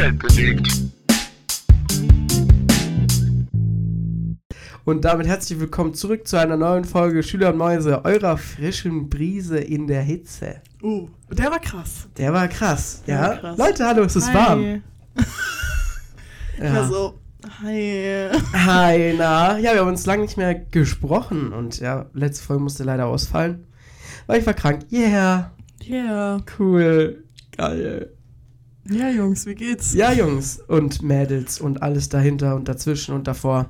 Welt bewegt. Und damit herzlich willkommen zurück zu einer neuen Folge Schüler und Mäuse, eurer frischen Brise in der Hitze. Uh, der war krass. Der war krass, Der ja? war krass. Leute, hallo, es ist Hi. warm. Ich war Ja. so, hi. Hi, na? Ja, wir haben uns lange nicht mehr gesprochen und ja, letzte Folge musste leider ausfallen, weil ich war krank. Yeah, Yeah. cool, geil. Ja, Jungs, wie geht's? Ja, Jungs und Mädels und alles dahinter und dazwischen und davor.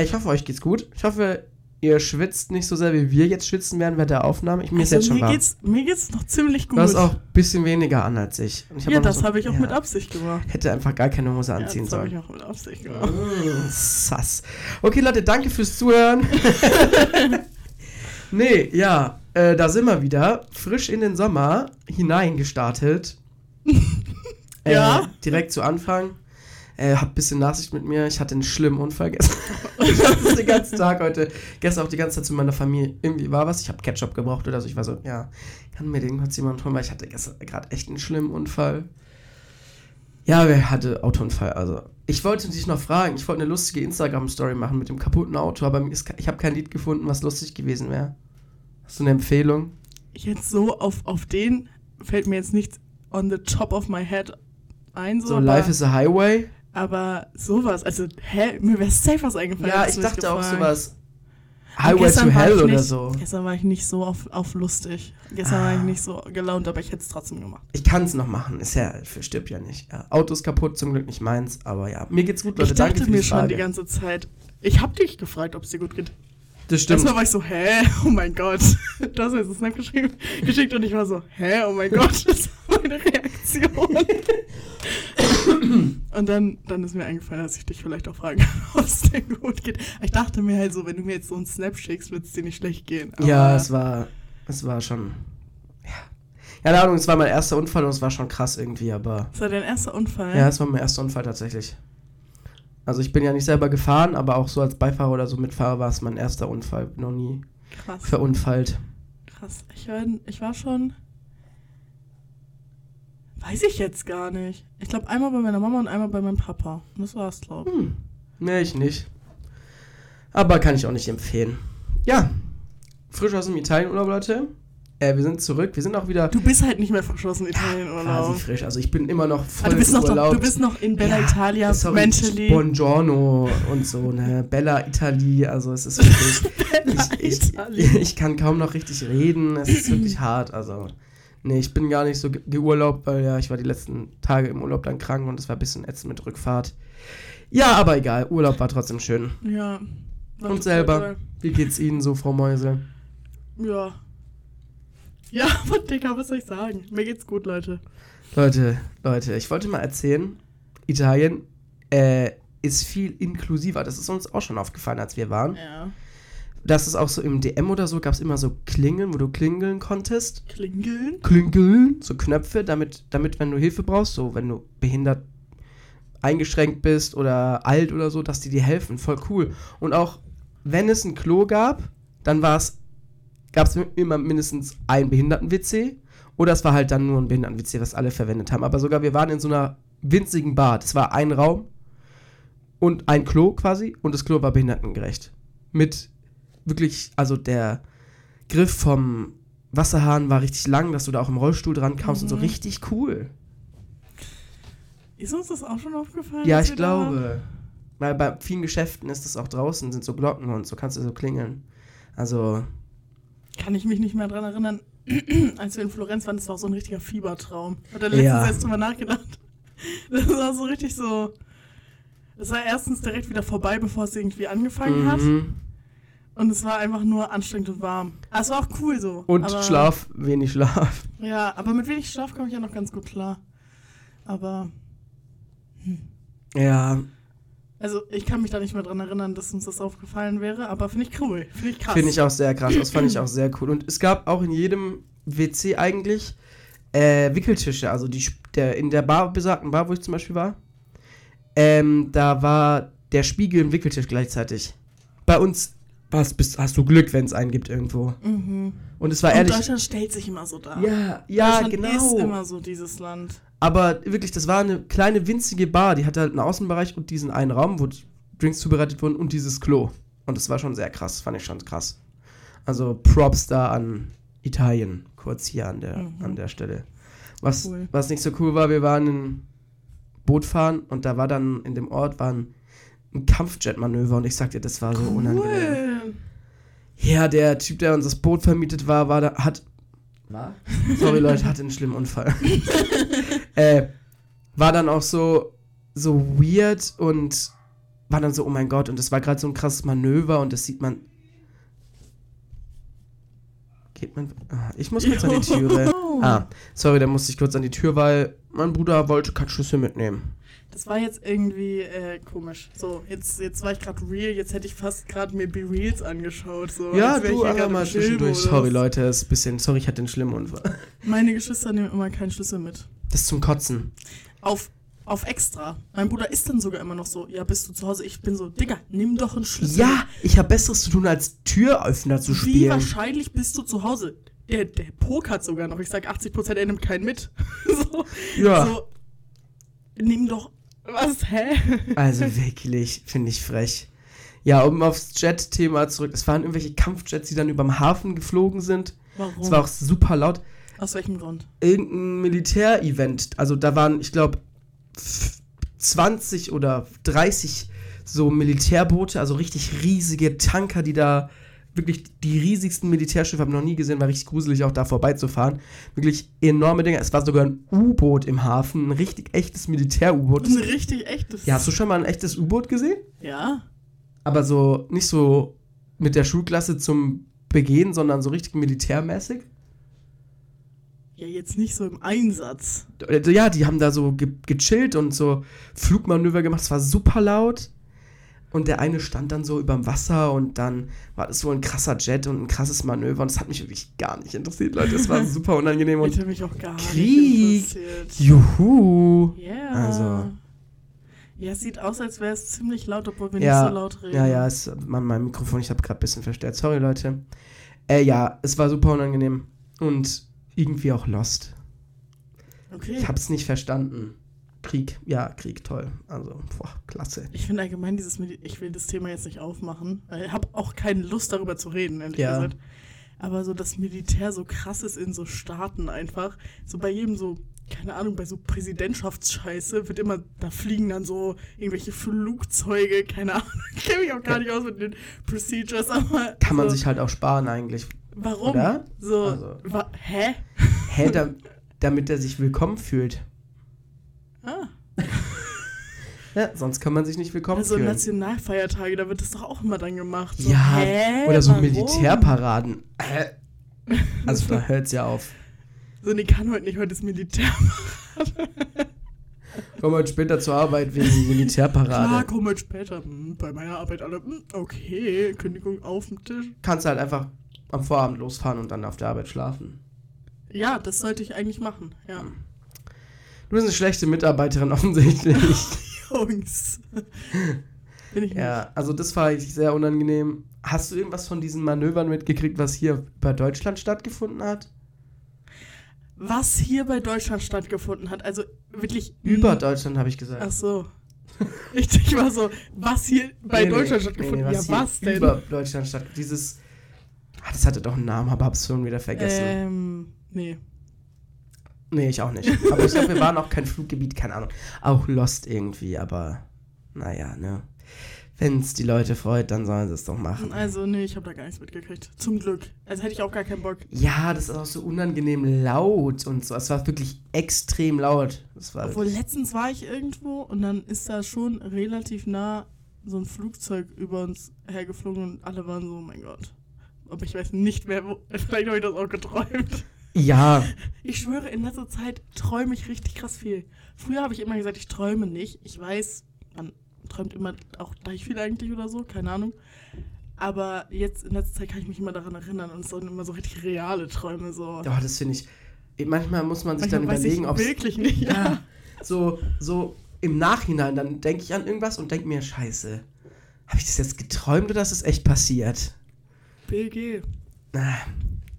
Ich hoffe, euch geht's gut. Ich hoffe, ihr schwitzt nicht so sehr, wie wir jetzt schwitzen werden bei der Aufnahme. Ich, mir ist Also, jetzt schon mir, warm. geht's, mir geht's noch ziemlich gut. Du hast auch ein bisschen weniger an als ich. Ich ja, das so- habe ich auch ja, mit Absicht gemacht. Hätte einfach gar keine Hose Ja, anziehen das habe ich sollen. auch mit Absicht gemacht. Mm, sass. Okay, Leute, danke fürs Zuhören. nee, ja, äh, da sind wir wieder. Frisch in den Sommer hineingestartet. äh, Ja. Direkt zu Anfang. Äh, hab ein bisschen Nachsicht mit mir. Ich hatte einen schlimmen Unfall gestern. ich hatte es den ganzen Tag heute. Gestern auch die ganze Zeit zu meiner Familie. Irgendwie war was. Ich habe Ketchup gebraucht oder so. Ich war so, ja, kann mir den kurz jemand holen, weil ich hatte gestern gerade echt einen schlimmen Unfall. Ja, wer hatte Autounfall? Also, ich wollte dich noch fragen. Ich wollte eine lustige Instagram-Story machen mit dem kaputten Auto, aber ist, ich habe kein Lied gefunden, was lustig gewesen wäre. Hast du eine Empfehlung? Jetzt so auf, auf den fällt mir jetzt nicht on the top of my head ein. So, So, aber, Life is a Highway? aber sowas, also, hä, mir wäre safe was eingefallen. Ja, ich dachte auch sowas. Highway to war Hell ich oder nicht, so. Gestern war ich nicht so auf, auf lustig. Gestern war Ah. ich nicht so gelaunt, aber ich hätte es trotzdem gemacht. Ich kann es noch machen. Ist ja, stirbt ja nicht. Ja, Auto ist kaputt, zum Glück nicht meins, aber ja. Mir geht's gut, Leute. ich dachte Danke für mir die schon die ganze Zeit. Ich hab dich gefragt, ob es dir gut geht. Das stimmt. Erstmal war ich so, hä? Oh mein Gott. Du hast mir jetzt einen Snap geschrieben, geschickt und ich war so, hä? Oh mein Gott. Das war meine Reaktion. und dann, dann ist mir eingefallen, dass ich dich vielleicht auch fragen kann, ob es dir gut geht. Ich dachte mir halt so, wenn du mir jetzt so einen Snap schickst, wird es dir nicht schlecht gehen. ja, Aber- es war, es war schon. Ja. Ja, keine Ahnung, es war mein erster Unfall und es war schon krass irgendwie, aber. Das war dein erster Unfall? Ja, es war mein erster Unfall tatsächlich. Also ich bin ja nicht selber gefahren, aber auch so als Beifahrer oder so Mitfahrer war es mein erster Unfall. Noch nie Krass. verunfallt. Krass. Ich war, ich war schon. Weiß ich jetzt gar nicht. Ich glaube, einmal bei meiner Mama und einmal bei meinem Papa. Das war's, glaube ich. Hm. Nee, ich nicht. Aber kann ich auch nicht empfehlen. Ja. Frisch aus dem Italienurlaub, Leute. Äh, wir sind zurück. Wir sind auch wieder Du bist halt nicht mehr verschossen Italien quasi Urlaub. frisch. Also ich bin immer noch voll Ah, du, bist noch, Urlaub. du bist noch in Bella Ja, Italia sorry, mentally. Buongiorno und so, ne? Bella Italie, also es ist wirklich. Bella ich, ich, ich kann kaum noch richtig reden. Es ist wirklich hart. Also, nee, ich bin gar nicht so ge- geurlaubt, weil ja, ich war die letzten Tage im Urlaub dann krank und es war ein bisschen ätzend mit Rückfahrt. Ja, aber egal. Urlaub war trotzdem schön. Ja. Und selber? Wie geht's Ihnen so, Frau Mäuse? Ja. Ja, aber Digga, was soll ich sagen? Mir geht's gut, Leute. Leute, Leute, ich wollte mal erzählen, Italien äh, ist viel inklusiver. Das ist uns auch schon aufgefallen, als wir waren. Ja. Das ist auch so im DM oder so, gab es immer so Klingeln, wo du klingeln konntest. Klingeln? Klingeln, so Knöpfe, damit, damit, wenn du Hilfe brauchst, so wenn du behindert eingeschränkt bist oder alt oder so, dass die dir helfen. Voll cool. Und auch wenn es ein Klo gab, dann war es, gab es immer mindestens ein Behinderten-WC oder es war halt dann nur ein Behinderten-WC, was alle verwendet haben. Aber sogar wir waren in so einer winzigen Bar. Das war ein Raum und ein Klo quasi und das Klo war behindertengerecht. Mit wirklich, also der Griff vom Wasserhahn war richtig lang, dass du da auch im Rollstuhl dran kamst und so Mhm. richtig cool. Ist uns das auch schon aufgefallen? Ja, ich glaube. Weil bei vielen Geschäften ist das auch draußen, sind so Glocken und so kannst du so klingeln. Also, Kann ich mich nicht mehr dran erinnern. Als wir in Florenz waren, das war auch so ein richtiger Fiebertraum. Hat er letztens Ja. erst drüber nachgedacht. Das war so richtig so. Es war erstens direkt wieder vorbei, bevor es irgendwie angefangen hat. mhm. Und es war einfach nur anstrengend und warm. Aber es war auch cool so. Und aber, Schlaf, wenig Schlaf. Ja, aber mit wenig Schlaf komme ich ja noch ganz gut klar. Aber, Ja, also ich kann mich da nicht mehr dran erinnern, dass uns das aufgefallen wäre, aber finde ich cool. Finde ich krass. finde ich auch sehr krass. Das fand ich auch sehr cool. Und es gab auch in jedem WC eigentlich äh, Wickeltische. Also die, der, in der Bar, besagten Bar, wo ich zum Beispiel war, ähm, da war der Spiegel im Wickeltisch gleichzeitig. Bei uns was bist, hast du Glück, wenn es einen gibt irgendwo. Und es war Und ehrlich. Deutschland stellt sich immer so dar. Ja, ja, Deutschland genau. ist immer so dieses Land. Aber wirklich, das war eine kleine winzige Bar. Die hatte halt einen Außenbereich und diesen einen Raum, wo Drinks zubereitet wurden und dieses Klo. Und das war schon sehr krass, fand ich schon krass. Also Props da an Italien, kurz hier an der, an der Stelle. Was, Cool. was nicht so cool war, wir waren in Boot fahren und da war dann in dem Ort war ein, Kampfjet-Manöver und ich sagte, das war so unangenehm. Cool. Ja, der Typ, der uns das Boot vermietet war, war da, hat. War? Sorry, Leute, hatte einen schlimmen Unfall. äh, war dann auch so, so weird und war dann so, oh mein Gott, und das war gerade so ein krasses Manöver und das sieht man. Geht man. Ah, ich muss kurz an die Türe. Ah, sorry, da musste ich kurz an die Tür, weil mein Bruder wollte keinen Schlüssel mitnehmen. Das war jetzt irgendwie äh, komisch. So, jetzt, jetzt war ich gerade real, jetzt hätte ich fast gerade mir Be Reals angeschaut. So, Ja, du aber mal zwischendurch. Sorry, Leute, ist ein bisschen. Sorry, ich hatte einen schlimmen Unfall. Meine Geschwister nehmen immer keinen Schlüssel mit. Das ist zum Kotzen. Auf, auf extra. Mein Bruder ist dann sogar immer noch so, ja, bist du zu Hause? Ich bin so, Digga, nimm doch einen Schlüssel. Ja, ich habe Besseres zu tun, als Türöffner zu Wie spielen. wahrscheinlich bist du zu Hause? Der, der pokert sogar noch. Ich sag 80%, er nimmt keinen mit. so, Ja. So, nimm doch. Was? Hä? Also wirklich, finde ich frech. Ja, um aufs Jet-Thema zurück. Es waren irgendwelche Kampfjets, die dann überm Hafen geflogen sind. Warum? Es war auch super laut. Aus welchem Grund? Irgendein Militärevent. Also da waren, ich glaube, 20 oder 30 so Militärboote, also richtig riesige Tanker, die da wirklich die riesigsten Militärschiffe habe ich noch nie gesehen, war richtig gruselig auch da vorbeizufahren. Wirklich enorme Dinger. Es war sogar ein U-Boot im Hafen, ein richtig echtes Militär-U-Boot. Ein richtig echtes. Ja, hast du schon mal ein echtes U-Boot gesehen? Ja. Aber so nicht so mit der Schulklasse zum Begehen, sondern so richtig militärmäßig. Ja, jetzt nicht so im Einsatz. Ja, die haben da so ge gechillt und so Flugmanöver gemacht. Es war super laut. Und der eine stand dann so überm Wasser und dann war das so ein krasser Jet und ein krasses Manöver. Und das hat mich wirklich gar nicht interessiert, Leute. Es war super unangenehm und Hätte mich auch gar Krieg. nicht interessiert. juhu. Ja. Also. Ja, es sieht aus, als wäre es ziemlich laut, obwohl wir Ja, nicht so laut reden. Ja, ja, es, mein, mein Mikrofon, ich habe gerade ein bisschen verstärkt. Sorry, Leute. Äh, ja, es war super unangenehm. Und irgendwie auch lost. Okay. Ich hab's nicht verstanden. Krieg, ja, Krieg, toll. Also, boah, klasse. Ich finde allgemein dieses, ich will das Thema jetzt nicht aufmachen, weil ich habe auch keine Lust darüber zu reden, ehrlich Ja. gesagt. Aber so das Militär so krass ist in so Staaten einfach. So bei jedem so, keine Ahnung, bei so Präsidentschaftsscheiße wird immer, da fliegen dann so irgendwelche Flugzeuge, keine Ahnung. Ich kenne mich auch gar nicht aus mit den Procedures, aber. Kann man so, sich halt auch sparen eigentlich. Warum? oder? So, Also. wa hä? Hä, da, damit er sich willkommen fühlt. Ah. Ja, sonst kann man sich nicht willkommen Also fühlen. Nationalfeiertage, da wird das doch auch immer dann gemacht. So, Ja, hä? oder so Warum? Militärparaden. Also da hört's ja auf. So, nee, kann heute nicht, heute ist Militär. Komm heute später zur Arbeit wegen Klar, Militärparade. komm halt später. Hm, bei meiner Arbeit alle, hm, okay, Kündigung auf dem Tisch. Kannst halt einfach am Vorabend losfahren und dann auf der Arbeit schlafen. Ja, das sollte ich eigentlich machen, ja. Du bist eine schlechte Mitarbeiterin offensichtlich. Jungs. Bin ich nicht. ja, also das war eigentlich sehr unangenehm. Hast du irgendwas von diesen Manövern mitgekriegt, was hier bei Deutschland stattgefunden hat? Was hier bei Deutschland stattgefunden hat, also wirklich. Über Deutschland habe ich gesagt. Ach so. Ich denke mal so, was hier bei Nee, nee, Deutschland nee, stattgefunden nee, hat. hier ja, was denn? Über Deutschland statt. Dieses. Ah, das hatte doch einen Namen, aber hab's schon wieder vergessen. Ähm, nee. Nee, ich auch nicht. Aber ich glaube, wir waren auch kein Fluggebiet, keine Ahnung. Auch Lost irgendwie, aber naja, ne. Wenn's die Leute freut, dann sollen sie es doch machen. Also, nee, ich habe da gar nichts mitgekriegt. Zum Glück. Also hätte ich auch gar keinen Bock. Ja, das ist auch so unangenehm laut und so. Es war wirklich extrem laut. Das war Obwohl, letztens war ich irgendwo und dann ist da schon relativ nah so ein Flugzeug über uns hergeflogen und alle waren so, oh mein Gott. Aber ich weiß nicht mehr, wo. Vielleicht habe ich das auch geträumt. Ja, Ich schwöre, in letzter Zeit träume ich richtig krass viel. Früher habe ich immer gesagt, ich träume nicht. Ich weiß, man träumt immer auch gleich viel eigentlich oder so, keine Ahnung. Aber jetzt in letzter Zeit kann ich mich immer daran erinnern und es sind immer so richtig reale Träume so. oh, das finde ich. Manchmal muss man sich Manchmal dann weiß überlegen, ob wirklich nicht. Ja, so, so im Nachhinein, dann denke ich an irgendwas und denke mir, scheiße, habe ich das jetzt geträumt oder ist das echt passiert? BLG. Ah,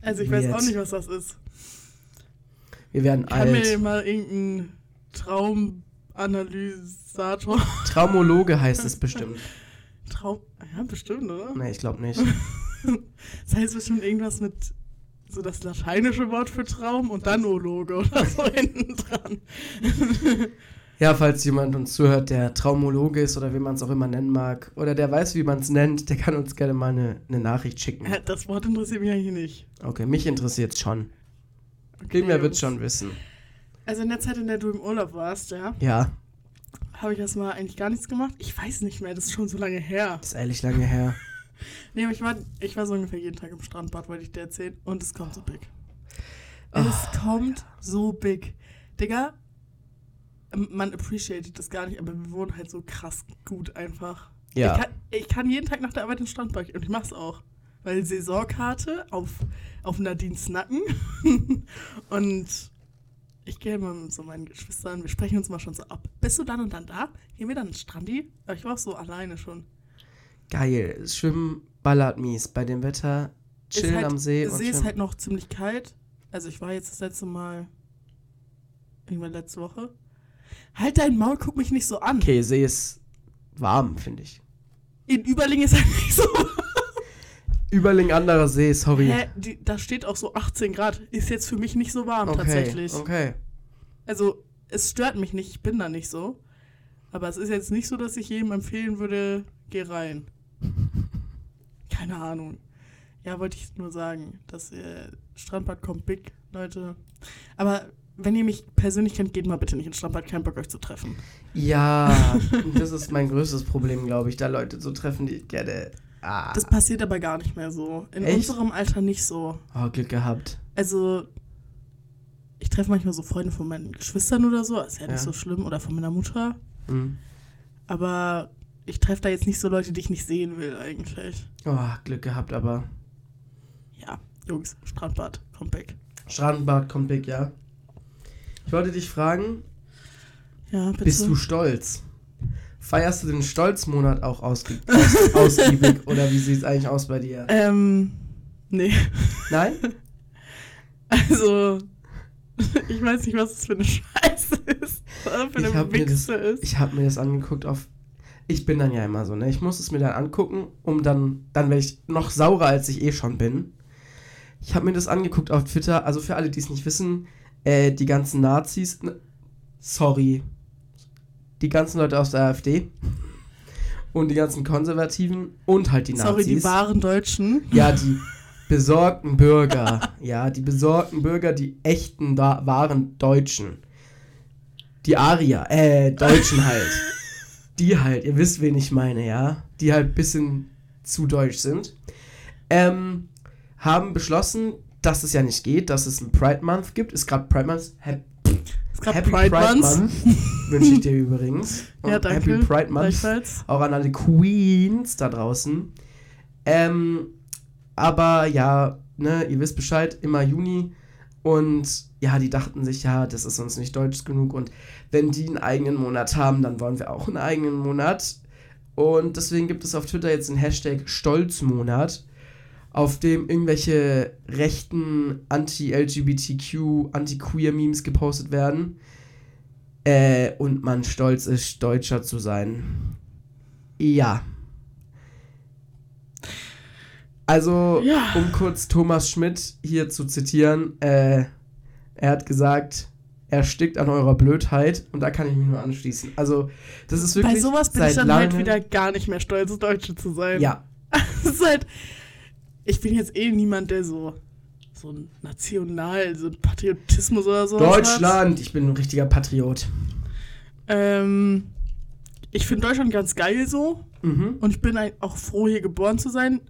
Also ich weiß Weird. auch nicht, was das ist. Wir werden Kann mir alt. mal irgendein Traumanalysator. Traumologe heißt es bestimmt. Traum. Ja, bestimmt, oder? Nee, ich glaube nicht. Das heißt bestimmt irgendwas mit so das lateinische Wort für Traum und dann Ologe oder so hinten dran. Ja, falls jemand uns zuhört, der Traumologe ist oder wie man es auch immer nennen mag, oder der weiß, wie man es nennt, der kann uns gerne mal eine, eine Nachricht schicken. Das Wort interessiert mich eigentlich nicht. Okay, mich interessiert schon. Irgendwer wird schon wissen. Also in der Zeit, in der du im Urlaub warst, ja, Ja, habe ich erstmal eigentlich gar nichts gemacht. Ich weiß nicht mehr, das ist schon so lange her. ist ehrlich lange her. Nee, aber ich war, ich war so ungefähr jeden Tag im Strandbad, wollte ich dir erzählen. Und es kommt so big. Ah. Es kommt so big. Digga, ähm, man appreciated das gar nicht, aber wir wohnen halt so krass gut einfach. Ja. Ich kann, ich kann jeden Tag nach der Arbeit ins Strandbad gehen und ich mach's auch. Weil Saisonkarte auf, auf Nadines Nacken. und ich gehe mal mit so meinen Geschwistern, wir sprechen uns mal schon so ab. Bist du dann und dann da? Gehen wir dann ins Strandi? Aber ich war auch so alleine schon. Geil. Schwimmen ballert mies. Bei dem Wetter chillen halt, am See. Der und See ist schwimmen. halt noch ziemlich kalt. Also ich war jetzt das letzte Mal irgendwann letzte Woche. Halt dein Maul, guck mich nicht so an. Okay, See ist warm, finde ich. In Überling ist halt nicht so. Überling anderer See, sorry. Hä, die, da steht auch so 18 Grad. Ist jetzt für mich nicht so warm okay, tatsächlich. Okay. Also es stört mich nicht, ich bin da nicht so. Aber es ist jetzt nicht so, dass ich jedem empfehlen würde, geh rein. Keine Ahnung. Ja, wollte ich nur sagen, dass äh, Strandbad kommt big, Leute. Aber wenn ihr mich persönlich kennt, geht mal bitte nicht ins Strandbad, kein Bock euch zu treffen. Ja, das ist mein größtes Problem, glaube ich, da Leute zu treffen, die ich gerne. Ah. Das passiert aber gar nicht mehr so. In Echt? unserem Alter nicht so. oh, Glück gehabt. Also, ich treffe manchmal so Freunde von meinen Geschwistern oder so, ist ja, Ja. nicht so schlimm, oder von meiner Mutter. Hm. Aber ich treffe da jetzt nicht so Leute, die ich nicht sehen will, eigentlich. Oh, Glück gehabt, aber. Ja, Jungs, Strandbad, kommt back. Strandbad kommt big, ja. Ich wollte dich fragen, Ja, bitte. bist du stolz? Feierst du den Stolzmonat auch ausgie aus ausgiebig oder wie sieht es eigentlich aus bei dir? Ähm, nee. Nein? Also, ich weiß nicht, was das für eine Scheiße ist. Oder für eine Wichse ist. Ich habe mir das angeguckt auf. Ich bin dann ja immer so, ne? Ich muss es mir dann angucken, um dann. Dann werde ich noch saurer, als ich eh schon bin. Ich habe mir das angeguckt auf Twitter. Also für alle, die es nicht wissen, äh, die ganzen Nazis. Ne, sorry. Die ganzen Leute aus der AfD. Und die ganzen Konservativen. Und halt die Nazis. Sorry, die wahren Deutschen. Ja, die besorgten Bürger. ja, die besorgten Bürger, die echten, da wahren Deutschen. Die Arier, äh, Deutschen halt. Die halt, ihr wisst, wen ich meine, ja. Die halt ein bisschen zu deutsch sind. Ähm, haben beschlossen, dass es ja nicht geht, dass es einen Pride Month gibt. Ist gerade Pride Month. Es gab Happy Pride, Month. Wünsche ich dir übrigens. Ja, danke. Happy Pride Month auch an alle Queens da draußen. Ähm, aber ja, ne, ihr wisst Bescheid, immer Juni. Und ja, die dachten sich, ja, das ist uns nicht deutsch genug. Und wenn die einen eigenen Monat haben, dann wollen wir auch einen eigenen Monat. Und deswegen gibt es auf Twitter jetzt den Hashtag Stolzmonat, auf dem irgendwelche rechten Anti-LGBTQ, Anti-Queer-Memes gepostet werden. Äh, und man stolz ist, Deutscher zu sein. Ja. Also, Ja. um kurz Thomas Schmidt hier zu zitieren, äh, er hat gesagt, er stickt an eurer Blödheit und da kann ich mich nur anschließen. Also, das ist wirklich Bei sowas bin ich dann halt wieder gar nicht mehr stolz, Deutsche zu sein. Ja, Das ist halt, ich bin jetzt eh niemand, der so, so ein national, so ein Patriotismus oder so. Deutschland, ich bin ein richtiger Patriot. Ähm, ich finde Deutschland ganz geil so Mhm. und ich bin auch froh, hier geboren zu sein.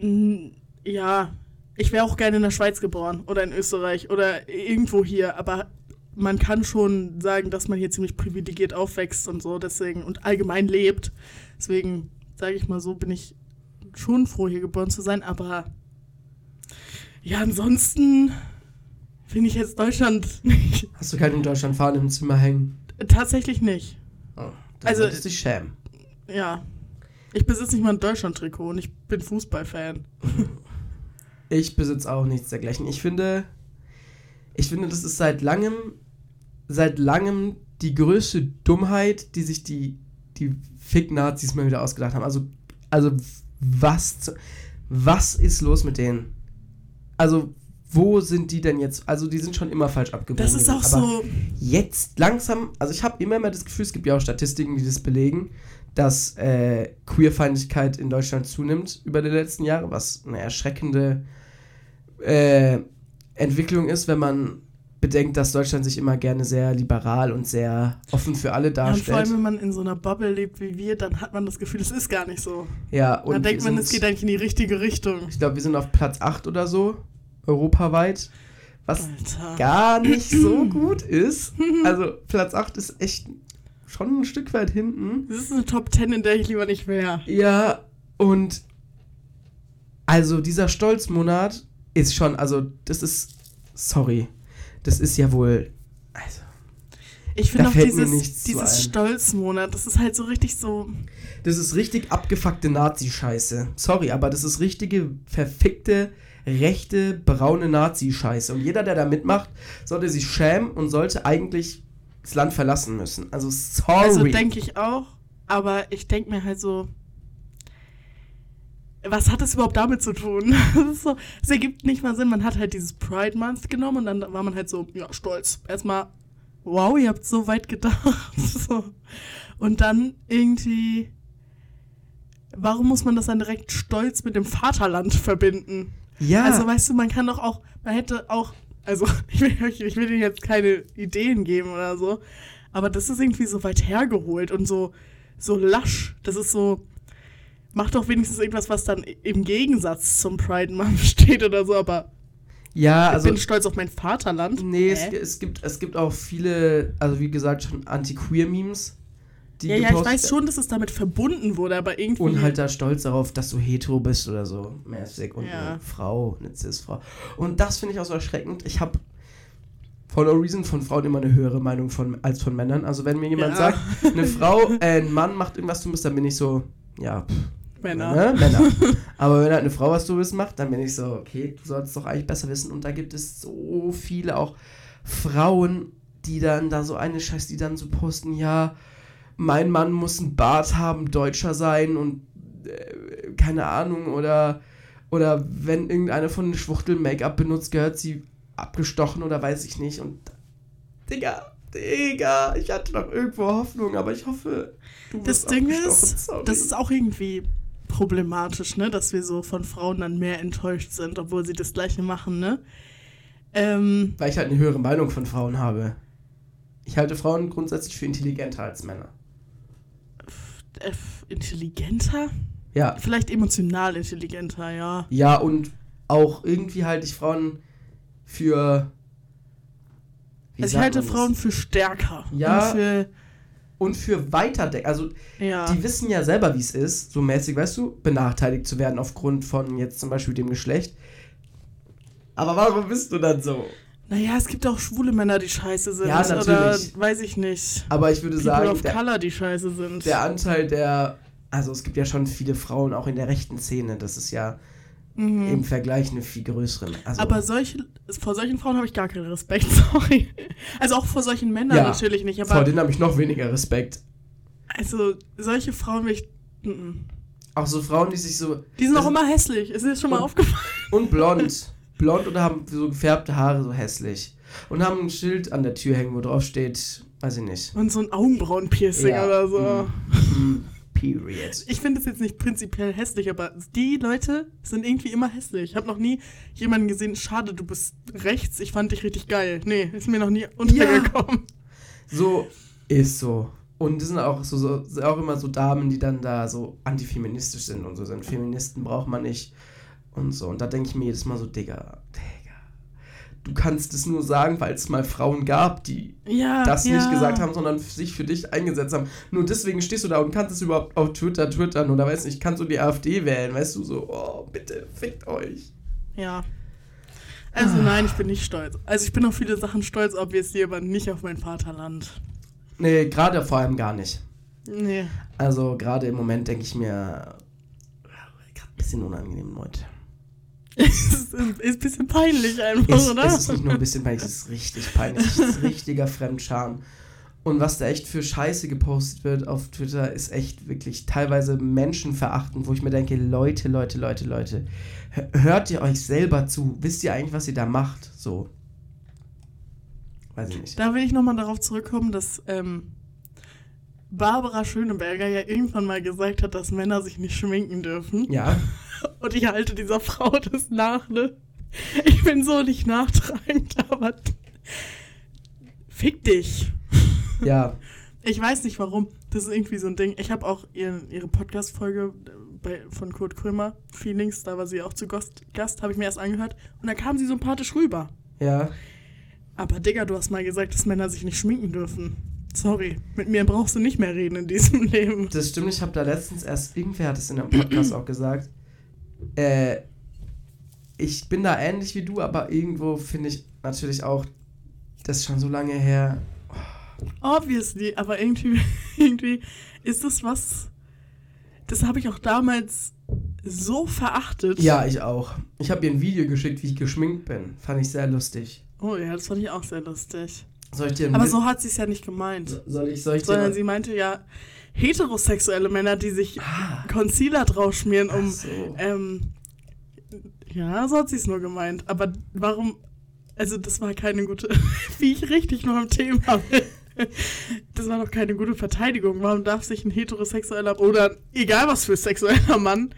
Mhm. Ja, ich wäre auch gerne in der Schweiz geboren oder in Österreich oder irgendwo hier, aber man kann schon sagen, dass man hier ziemlich privilegiert aufwächst und so, deswegen und allgemein lebt. Deswegen sage ich mal so, bin ich schon froh, hier geboren zu sein, aber ja, ansonsten finde ich jetzt Deutschland nicht. Hast du keinen Deutschlandfahnen im Zimmer hängen? Tatsächlich nicht. Oh, dann Also- solltest dich schämen. Ja. Ich besitze nicht mal ein Deutschland-Trikot und ich bin Fußballfan. Ich besitze auch nichts dergleichen. Ich finde, ich finde, das ist seit langem, seit langem die größte Dummheit, die sich die, die Fick-Nazis mal wieder ausgedacht haben. Also, also was, zu, was ist los mit denen? Also, wo sind die denn jetzt? Also, die sind schon immer falsch abgebogen. Das ist auch so. Jetzt langsam, also ich habe immer mehr das Gefühl, es gibt ja auch Statistiken, die das belegen, dass äh, Queerfeindlichkeit in Deutschland zunimmt über die letzten Jahre, was eine erschreckende äh, Entwicklung ist, wenn man bedenkt, dass Deutschland sich immer gerne sehr liberal und sehr offen für alle Ja, und darstellt. vor allem, wenn man in so einer Bubble lebt wie wir, dann hat man das Gefühl, es ist gar nicht so. Ja, dann und denkt wir man, es geht eigentlich in die richtige Richtung. Ich glaube, wir sind auf Platz 8 oder so, europaweit. Was Alter. gar nicht so gut ist. Also Platz 8 ist echt schon ein Stück weit hinten. Das ist eine Top 10, in der ich lieber nicht wäre. Ja, und also dieser Stolzmonat ist schon, also das ist, sorry, das ist ja wohl, also Ich finde auch dieses, dieses. Stolzmonat, das ist halt so richtig so. das ist richtig abgefuckte Nazi-Scheiße. Sorry, aber das ist richtige, verfickte, rechte, braune Nazi-Scheiße. Und jeder, der da mitmacht, sollte sich schämen und sollte eigentlich das Land verlassen müssen. Also sorry. Also denke ich auch, aber ich denke mir halt so. Was hat das überhaupt damit zu tun? Das ist so, es ergibt nicht mal Sinn. Man hat halt dieses Pride Month genommen und dann war man halt so, ja, stolz. Erstmal, wow, ihr habt so weit gedacht. So. Und dann irgendwie, warum muss man das dann direkt stolz mit dem Vaterland verbinden? ja, Also weißt du, man kann doch auch, man hätte auch, also ich will, ich will dir jetzt keine Ideen geben oder so, aber das ist irgendwie so weit hergeholt und so, so lasch. Das ist so, mach doch wenigstens irgendwas, was dann im Gegensatz zum Pride Month steht oder so, aber ja, ich also bin stolz auf mein Vaterland. Nee, es, es, gibt, es gibt auch viele, also wie gesagt, schon Anti-Queer-Memes. die ja, ja, ich weiß schon, dass es damit verbunden wurde, aber irgendwie. Und halt da stolz darauf, dass du hetero bist oder so, mäßig. Und Ja. eine Frau, eine Cis-Frau. Und das finde ich auch so erschreckend. Ich habe for no reason von Frauen immer eine höhere Meinung von, als von Männern. Also wenn mir jemand Ja. sagt, eine Frau, äh, ein Mann macht irgendwas Dummes, dann bin ich so, ja, pff, Männer. Ne? Männer. Aber wenn halt eine Frau was Dummes macht, dann bin ich so, okay, du solltest doch eigentlich besser wissen. Und da gibt es so viele auch Frauen, die dann da so eine Scheiß, die dann so posten, ja, mein Mann muss einen Bart haben, Deutscher sein und äh, keine Ahnung, oder, oder wenn irgendeine von den Schwuchteln Make-up benutzt, gehört sie abgestochen oder weiß ich nicht. Und Digga, Digga, ich hatte doch irgendwo Hoffnung, aber ich hoffe, du Das Ding ist, Sorry. das ist auch irgendwie problematisch, ne, dass wir so von Frauen dann mehr enttäuscht sind, obwohl sie das Gleiche machen, ne? Ähm, Weil ich halt eine höhere Meinung von Frauen habe. Ich halte Frauen grundsätzlich für intelligenter als Männer. äh, intelligenter? Ja. Vielleicht emotional intelligenter, ja. Ja, und auch irgendwie halte ich Frauen für. also ich halte man das? Frauen für stärker. Ja. Und für, Und für weiterdenken. Also, ja. die wissen ja selber, wie es ist, so mäßig, weißt du, benachteiligt zu werden aufgrund von jetzt zum Beispiel dem Geschlecht. Aber warum bist du dann so? Naja, es gibt auch schwule Männer, die scheiße sind. Ja, Oder natürlich. weiß ich nicht. Aber ich würde People sagen, of der, Color, die scheiße sind. der Anteil der. Also, es gibt ja schon viele Frauen auch in der rechten Szene. Das ist ja mhm. im Vergleich eine viel größere. Also, Aber solche, vor solchen Frauen habe ich gar keinen Respekt, sorry. Also auch vor solchen Männern Ja, natürlich nicht, vor aber denen habe ich noch weniger Respekt. also solche Frauen will ich. mhm. Auch so Frauen, die sich so. Die sind auch Also- immer hässlich. Ist dir das schon mal Und- aufgefallen? Und blond. blond oder haben so gefärbte Haare, so hässlich. Und haben ein Schild an der Tür hängen, wo drauf steht, weiß ich nicht. Und so ein Augenbrauenpiercing Ja, oder so. Mm, period. Ich finde es jetzt nicht prinzipiell hässlich, aber die Leute sind irgendwie immer hässlich. Ich habe noch nie jemanden gesehen, schade, du bist rechts, ich fand dich richtig geil. Nee, ist mir noch nie untergekommen. So ist so. Und das sind auch so, so sind auch immer so Damen, die dann da so antifeministisch sind und so sind. Feministen braucht man nicht und so. Und da denke ich mir jedes Mal so, Digga. Du kannst es nur sagen, weil es mal Frauen gab, die Ja, das ja. nicht gesagt haben, sondern sich für dich eingesetzt haben. Nur deswegen stehst du da und kannst es überhaupt auf Twitter twittern oder weiß nicht, kannst du die AfD wählen, weißt du, so, oh, bitte, fickt euch. Ja. Also Ah. nein, ich bin nicht stolz. Also ich bin auf viele Sachen stolz, obviously, aber nicht auf mein Vaterland. Nee, gerade vor allem gar nicht. Nee. Also gerade im Moment denke ich mir, gerade ein bisschen unangenehm, Leute. ist, ist ein bisschen peinlich einfach, Es, oder? es ist nicht nur ein bisschen peinlich, es ist richtig peinlich. Es ist richtiger Fremdscham. Und was da echt für Scheiße gepostet wird auf Twitter, ist echt wirklich teilweise menschenverachtend, wo ich mir denke, Leute, Leute, Leute, Leute, hö- hört ihr euch selber zu? Wisst ihr eigentlich, was ihr da macht? So. Weiß ich nicht. Da will ich nochmal darauf zurückkommen, dass ähm, Barbara Schöneberger ja irgendwann mal gesagt hat, dass Männer sich nicht schminken dürfen. Ja, Und ich halte dieser Frau das nach, ne? Ich bin so nicht nachtragend, aber fick dich. ja, Ich weiß nicht warum. Das ist irgendwie so ein Ding. Ich habe auch ihren, ihre Podcast-Folge äh, von Kurt Krömer, Feelings, da war sie auch zu Gast, Gast habe ich mir erst angehört. Und da kam sie sympathisch rüber. ja. Aber Digga, du hast mal gesagt, dass Männer sich nicht schminken dürfen. Sorry, mit mir brauchst du nicht mehr reden in diesem Leben. Das stimmt, ich habe da letztens erst, irgendwer hat es in einem Podcast auch gesagt, äh, ich bin da ähnlich wie du, aber irgendwo finde ich natürlich auch, das ist schon so lange her. Obviously, aber irgendwie, irgendwie ist das was. Das habe ich auch damals so verachtet. Ja, ich auch. Ich habe ihr ein Video geschickt, wie ich geschminkt bin. Fand ich sehr lustig. Oh ja, das fand ich auch sehr lustig. Soll ich dir Aber so hat sie es ja nicht gemeint. soll ich, soll ich Sondern sie meinte ja, heterosexuelle Männer, die sich Ah, Concealer drauf schmieren, um. ach so. Ähm, ja, so hat sie es nur gemeint. Aber warum. Also, das war keine gute. Wie ich richtig noch im Thema bin. Das war doch keine gute Verteidigung. Warum darf sich ein heterosexueller oder egal was für sexueller Mann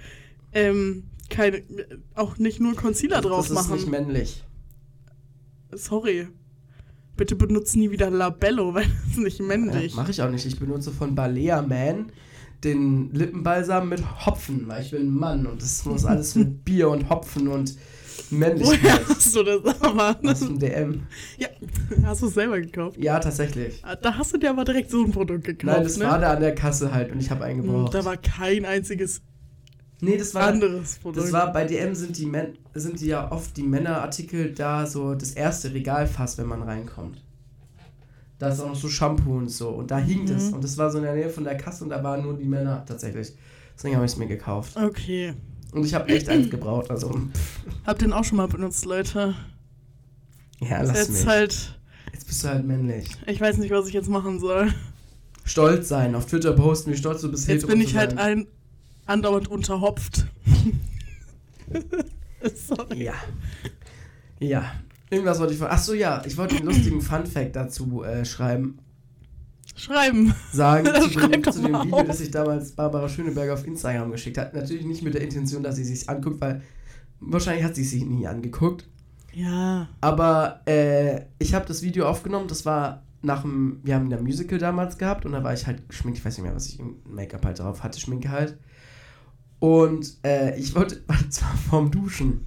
ähm, keine, auch nicht nur Concealer drauf das ist nicht machen? männlich. Sorry. Bitte benutzt nie wieder Labello, weil das ist nicht männlich. Ja, Mache ich auch nicht. Ich benutze von Balea Man den Lippenbalsam mit Hopfen, weil ich bin ein Mann und das muss alles mit Bier und Hopfen und Woher Männlichkeit. hast du das aber? Aus dem DM. Ja, hast du es selber gekauft? Ja, tatsächlich. Ah, Da hast du dir aber direkt so ein Produkt gekauft, Nein, das ne? war da an der Kasse halt und ich habe einen Hm, gebraucht. Da war kein einziges nee, das war anderes Produkt. Das war bei DM sind die Men sind die ja oft die Männerartikel da so das erste Regalfass, wenn man reinkommt. Da ist auch noch so Shampoo und so und da hing das Mhm. und das war so in der Nähe von der Kasse und da waren nur die Männer tatsächlich. Deswegen habe ich es mir gekauft Okay. und ich habe echt eins gebraucht, also Hab den auch schon mal benutzt, Leute. ja, lass jetzt mich. halt, Jetzt bist du halt männlich. ich weiß nicht, was ich jetzt machen soll. Stolz sein, auf Twitter posten, wie stolz du bist. Jetzt bin ich halt ein, andauernd unterhopft. Sorry. Ja. Ja. Irgendwas wollte ich von. Achso, ja, ich wollte einen lustigen Fun-Fact dazu äh, schreiben. Schreiben. sagen zu dem, zu dem Video, auf. das ich damals Barbara Schöneberger auf Instagram geschickt hat. Natürlich nicht mit der Intention, dass sie sich anguckt, weil wahrscheinlich hat sie sich nie angeguckt. Ja. Aber äh, ich habe das Video aufgenommen, das war nach dem, wir haben ein Musical damals gehabt und da war ich halt geschminkt, ich weiß nicht mehr, was ich im Make-up halt drauf hatte, Schminke halt. Und äh, ich wollte, war zwar vorm Duschen.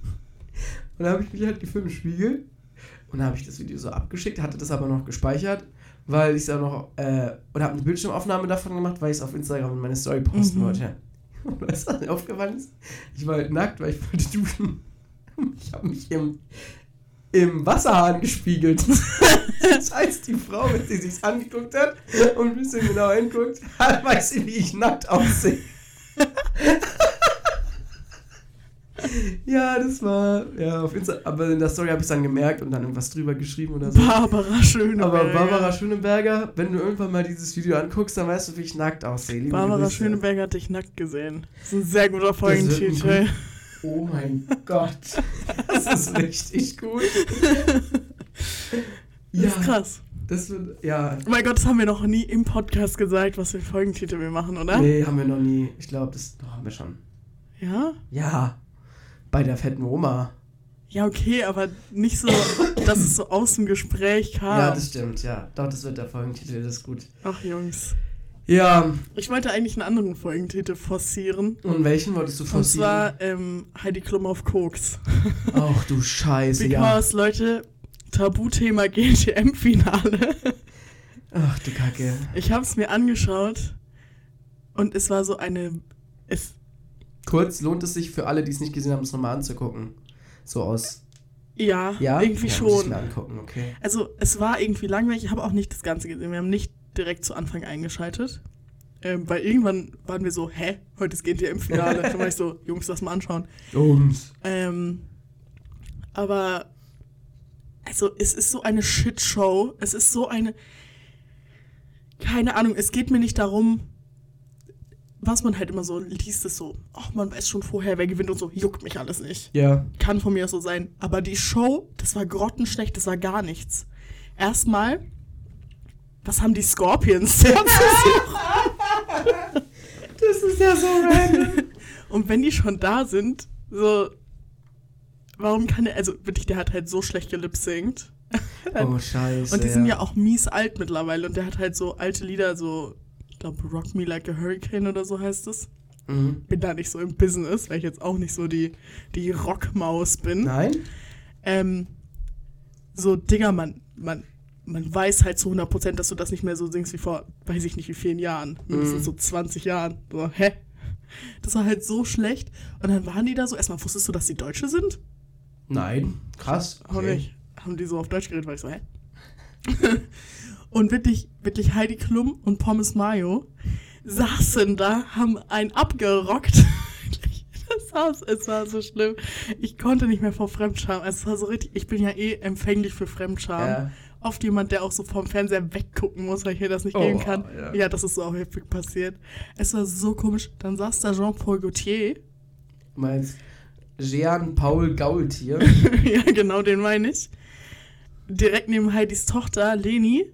Und da habe ich mich halt gefilmt im Spiegel. Und da habe ich das Video so abgeschickt, hatte das aber noch gespeichert, weil ich es auch noch, äh, und habe eine Bildschirmaufnahme davon gemacht, weil ich es auf Instagram in meine Story posten Mhm. wollte. Und weißt du, was mir aufgefallen ist? Ich war halt nackt, weil ich wollte duschen. Ich habe mich im, im Wasserhahn gespiegelt. Das heißt, die Frau, wenn sie sich angeguckt hat und ein bisschen genau hinguckt, weiß sie, wie ich nackt aussehe. Ja, das war, ja, auf Insta, aber in der Story habe ich es dann gemerkt und dann irgendwas drüber geschrieben oder so. Barbara Schöneberger. Aber Barbara Schöneberger, wenn du irgendwann mal dieses Video anguckst, dann weißt du, wie ich nackt aussehe. Liebe Barbara Grüße. Schöneberger hat dich nackt gesehen. Das ist ein sehr guter Folgentitel. Oh mein Gott. Das ist richtig gut. Das ist krass. Das wird, ja. Oh mein Gott, das haben wir noch nie im Podcast gesagt, was für Folgentitel wir machen, oder? Nee, haben wir noch nie. Ich glaube, das doch, haben wir schon. Ja? Ja. Bei der fetten Oma. Ja, okay, aber nicht so, dass es so aus dem Gespräch kam. Ja, das stimmt, ja. Doch, das wird der Folgentitel, das ist gut. Ach, Jungs. Ja. Ich wollte eigentlich einen anderen Folgentitel forcieren. Und welchen wolltest du Und forcieren? zwar ähm, Heidi Klum auf Koks. Ach du Scheiße, ja. Because, Leute, Tabuthema GTM-Finale. Ach du Kacke. Ich habe es mir angeschaut und es war so eine. Es, Kurz lohnt es sich für alle, die es nicht gesehen haben, es nochmal anzugucken. So aus. ja, Ja? irgendwie ja, schon. angucken, okay. Also, es war irgendwie langweilig. Ich habe auch nicht das Ganze gesehen. Wir haben nicht direkt zu Anfang eingeschaltet. Ähm, weil irgendwann waren wir so, hä, heute ist GNTM-Finale. Dann war ich so, Jungs, lass mal anschauen. Jungs. Ähm, aber, also, es ist so eine Shitshow. Es ist so eine. Keine Ahnung, es geht mir nicht darum, was man halt immer so liest, ist so, ach, man weiß schon vorher, wer gewinnt und so, juckt mich alles nicht. Ja. Kann von mir aus so sein. Aber die Show, das war grottenschlecht, das war gar nichts. Erstmal, was haben die Scorpions? Das ist ja so random. Und wenn die schon da sind, so, warum kann der, also wirklich, der hat halt so schlecht gelipsingt. Oh, scheiße. Und die sind ja auch mies alt mittlerweile und der hat halt so alte Lieder, so, ich glaube, Rock Me Like a Hurricane oder so heißt es. Mhm. Bin da nicht so im Business, weil ich jetzt auch nicht so die, die Rockmaus bin. Nein? Ähm, so, Digga, man, man, man weiß halt zu 100%, dass du das nicht mehr so singst wie vor, weiß ich nicht, wie vielen Jahren. Mindestens Mhm. so 20 Jahren. So, hä? Das war halt so schlecht. Und dann waren die da so, erstmal wusstest du, dass die Deutsche sind? Nein. Krass. Auch nicht. Haben die so auf Deutsch geredet, war ich so, hä? und wirklich, wirklich Heidi Klum und Pommes Mayo saßen da, haben einen abgerockt. Das war's, es war so schlimm. Ich konnte nicht mehr vor Fremdscham. Es war so richtig, ich bin ja eh empfänglich für Fremdscham. Ja. Oft jemand, der auch so vom Fernseher weggucken muss, weil ich mir das nicht Oh, geben kann. ja. Ja. das ist so auch häufig passiert. Es war so komisch. Dann saß da Jean-Paul Gaultier. Du meinst Jean-Paul Gaultier. ja, genau, den meine ich. Direkt neben Heidis Tochter, Leni.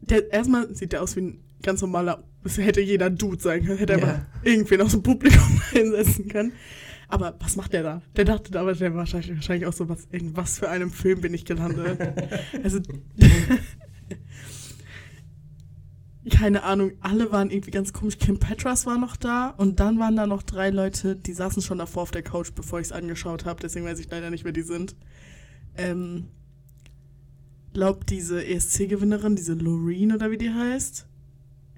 Der, erstmal sieht der aus wie ein ganz normaler, das hätte jeder Dude sein können, hätte Ja. einfach irgendwen aus dem Publikum einsetzen können. Aber was macht der da? Der dachte aber, der war wahrscheinlich, wahrscheinlich auch so, was, in was für einem Film bin ich gelandet. also, keine Ahnung, alle waren irgendwie ganz komisch. Kim Petras war noch da und dann waren da noch drei Leute, die saßen schon davor auf der Couch, bevor ich es angeschaut habe. Deswegen weiß ich leider nicht, wer die sind. Ähm, glaub, diese ESC-Gewinnerin, diese Loreen oder wie die heißt.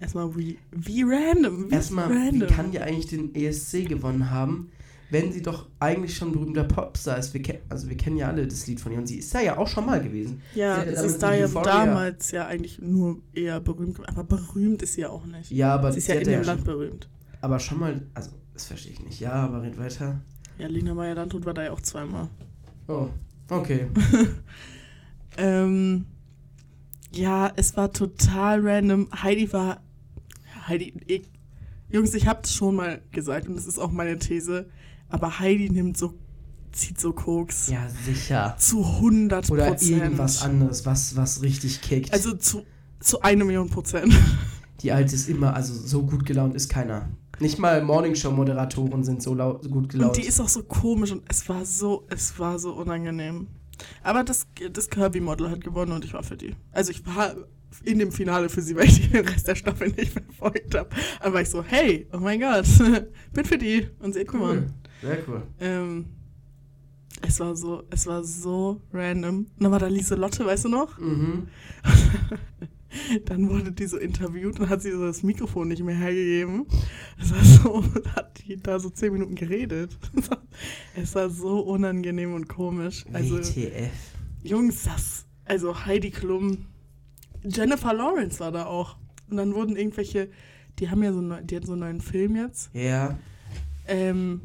Erstmal, wie, wie random. Wie Erstmal, wie random. kann die eigentlich den ESC gewonnen haben, wenn sie doch eigentlich schon berühmter Popstar ist? Wir also wir kennen ja alle das Lied von ihr und sie ist da ja auch schon mal gewesen. ja, Sie es ist da ja damals ja eigentlich nur eher berühmt, aber berühmt ist sie ja auch nicht. Ja, aber sie ist ja in dem ja Land schon, berühmt. aber schon mal, also das verstehe ich nicht. Ja, aber red weiter. Ja, Lina Meyer-Landrut war da ja auch zweimal. Oh, okay. Ähm, ja, es war total random. Heidi war. Heidi, ich, Jungs, ich hab's schon mal gesagt und das ist auch meine These. Aber Heidi nimmt so, zieht so Koks. Ja, sicher. Zu 100 Oder irgendwas anderes, was, was richtig kickt. Also zu, zu einer Million Prozent. die alte ist immer, also so gut gelaunt ist keiner. Nicht mal Morningshow-Moderatoren sind so, lau so gut gelaunt. Und die ist auch so komisch und es war so, es war so unangenehm. Aber das, das Kirby-Model hat gewonnen und ich war für die. Also ich war in dem Finale für sie, weil ich den Rest der Staffel nicht verfolgt habe. Aber ich so, hey, oh mein Gott, bin für die. Und sie hat cool. gewonnen. Sehr cool. Ähm, es war so, es war so random. Und dann war da Lieselotte, weißt du noch? Mhm. Dann wurde die so interviewt und hat sie so das Mikrofon nicht mehr hergegeben. Es war so, hat die da so zehn Minuten geredet. Es war so unangenehm und komisch. Also, WTF. Jungs, das, also Heidi Klum, Jennifer Lawrence war da auch. Und dann wurden irgendwelche, die haben ja so, die hatten so einen neuen Film jetzt. Ja. Ähm,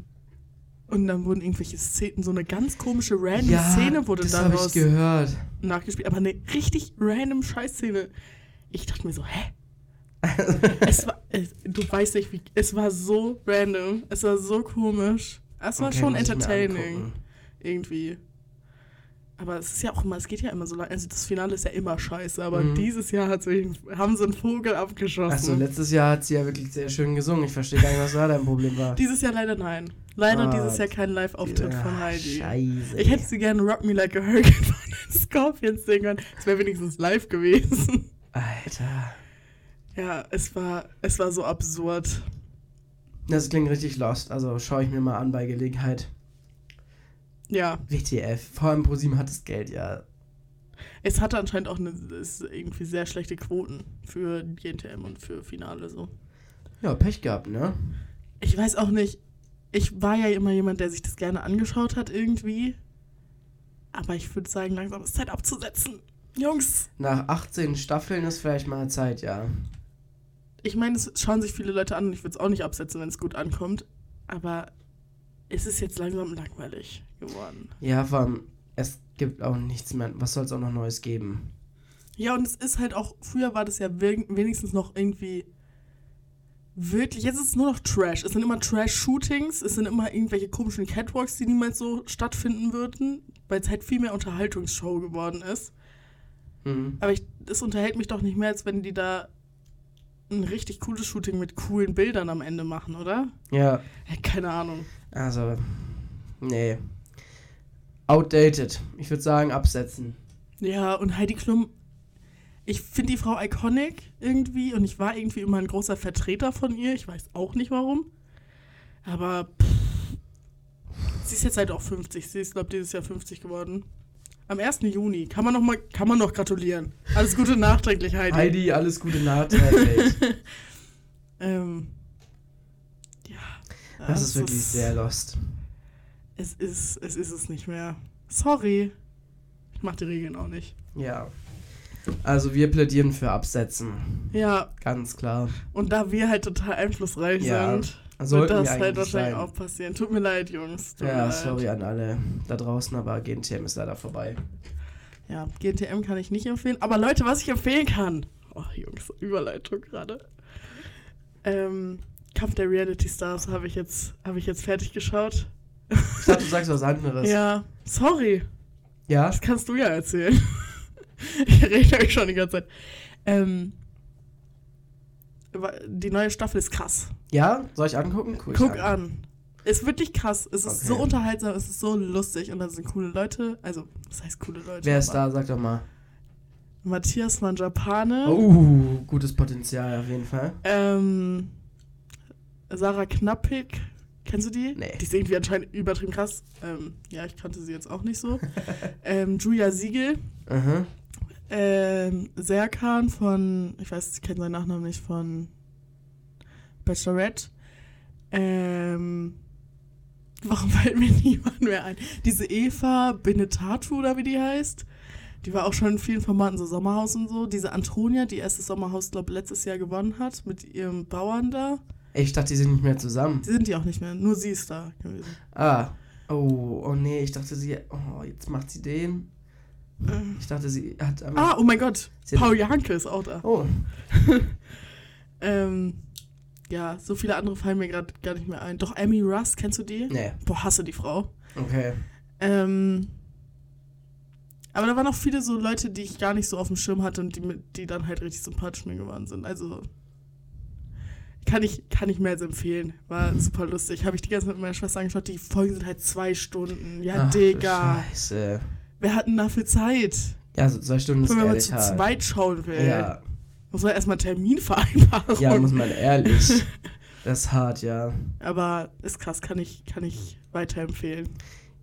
und dann wurden irgendwelche Szenen, so eine ganz komische random ja, Szene wurde das habe ich daraus gehört. nachgespielt. Aber eine richtig random Scheißszene. Ich dachte mir so, hä? es war, es, du weißt nicht, wie, es war so random. Es war so komisch. Es war Okay, schon entertaining. Irgendwie. Aber es ist ja auch immer, es geht ja immer so lange. Also das Finale ist ja immer scheiße, aber Mhm. dieses Jahr hat sie, haben sie einen Vogel abgeschossen. Achso, letztes Jahr hat sie ja wirklich sehr schön gesungen. Ich verstehe gar nicht, was da dein Problem war. dieses Jahr leider nein. Leider Ah, dieses Jahr kein Live-Auftritt von Heidi. Scheiße. Ich hätte sie gerne Rock Me Like a Hurricane von den Scorpions singen können. Es wäre wenigstens live gewesen. Alter. Ja, es war, es war so absurd. Das klingt richtig lost. Also schaue ich mir mal an bei Gelegenheit. Ja, WTF. Vor allem ProSieben hat das Geld, ja. es hatte anscheinend auch eine, es irgendwie sehr schlechte Quoten für GNTM und für Finale so. Ja, Pech gehabt, ne? Ich weiß auch nicht, ich war ja immer jemand, der sich das gerne angeschaut hat irgendwie. Aber ich würde sagen, langsam ist Zeit abzusetzen. Jungs, Nach 18 Staffeln ist vielleicht mal Zeit, ja. ich meine, es schauen sich viele Leute an und ich würde es auch nicht absetzen, wenn es gut ankommt. Aber es ist jetzt langsam langweilig geworden. Ja, vor allem, es gibt auch nichts mehr. Was soll es auch noch Neues geben? Ja, und es ist halt auch, früher war das ja we- wenigstens noch irgendwie wirklich, jetzt ist es nur noch Trash. Es sind immer Trash-Shootings, es sind immer irgendwelche komischen Catwalks, die niemals so stattfinden würden, weil es halt viel mehr Unterhaltungsshow geworden ist. Mhm. Aber es unterhält mich doch nicht mehr, als wenn die da ein richtig cooles Shooting mit coolen Bildern am Ende machen, oder? Ja, Ja, keine Ahnung. Also, nee. Outdated. Ich würde sagen, absetzen. Ja, und Heidi Klum, ich finde die Frau iconic irgendwie und ich war irgendwie immer ein großer Vertreter von ihr. Ich weiß auch nicht warum. Aber pff, sie ist jetzt halt auch 50. Sie ist, glaube ich, dieses Jahr 50 geworden. Am 1. Juni. Kann man noch mal, kann man noch gratulieren. Alles Gute nachträglich, Heidi. Heidi, alles Gute nachträglich. Ähm. Das es ist wirklich sehr lost. Es ist, es ist es nicht mehr. Sorry. Ich mach die Regeln auch nicht. Ja. Also wir plädieren für Absetzen. Ja, Ganz klar. und da wir halt total einflussreich Ja, sind, wird Sollten das wir halt wahrscheinlich sein. auch passieren. Tut mir leid, Jungs. Tut Ja, leid. sorry an alle da draußen, aber GNTM ist leider vorbei. Ja, GNTM kann ich nicht empfehlen. Aber Leute, was ich empfehlen kann. Oh, Jungs, Überleitung gerade. Ähm, Kampf der Reality Stars habe ich, jetzt- habe ich jetzt fertig geschaut. Ich dachte, du sagst was anderes. Ja, sorry. Ja? Das kannst du ja erzählen. ich rede euch schon die ganze Zeit. Ähm, die neue Staffel ist krass. Ja? Soll ich angucken? Cool. Guck ich an. Ist wirklich krass. Es ist so Okay. unterhaltsam, es ist so lustig und da sind coole Leute. Also, was heißt coole Leute? Wer ist da? Sag doch mal. Matthias Manjapane. Oh, gutes Potenzial auf jeden Fall. Ähm, Sarah Knappig. Kennst du die? Nee. Die ist irgendwie anscheinend übertrieben krass. Ähm, ja, ich kannte sie jetzt auch nicht so. ähm, Julia Siegel. Aha. Ähm, Serkan von, ich weiß, ich kenne seinen Nachnamen nicht, von Bachelorette. Ähm, warum fällt mir niemand mehr ein? Diese Eva Benetatu oder wie die heißt. Die war auch schon in vielen Formaten, so Sommerhaus und so. Diese Antonia, die erste Sommerhaus, glaube letztes Jahr gewonnen hat mit ihrem Bauern da. Ich dachte, die sind nicht mehr zusammen. Die sind die auch nicht mehr, nur sie ist da gewesen. Ah. Oh, oh nee, ich dachte, sie. Oh, jetzt macht sie den. Ähm, Ich dachte, sie hat ah, oh mein Gott, Paul Janke ist auch da. Oh, Ähm, ja, so viele andere fallen mir gerade gar nicht mehr ein. Doch Amy Russ, kennst du die? nee. Boah, hasse die Frau. Okay. Ähm, aber da waren auch viele so Leute, die ich gar nicht so auf dem Schirm hatte und die, die dann halt richtig sympathisch mir geworden sind. Also kann ich, kann ich mehr als empfehlen. War super lustig. Habe ich die ganze Zeit mit meiner Schwester angeschaut. Die Folgen sind halt zwei Stunden. Ja, Ach, Digga. Scheiße. Wer hat denn dafür Zeit? Ja, so zwei Stunden ist Wenn man zu hart. zweit schauen will. Ja, Muss man erstmal Terminvereinbarung. ja, muss man ehrlich. Das ist hart, ja. Aber ist krass, kann ich, kann ich weiterempfehlen.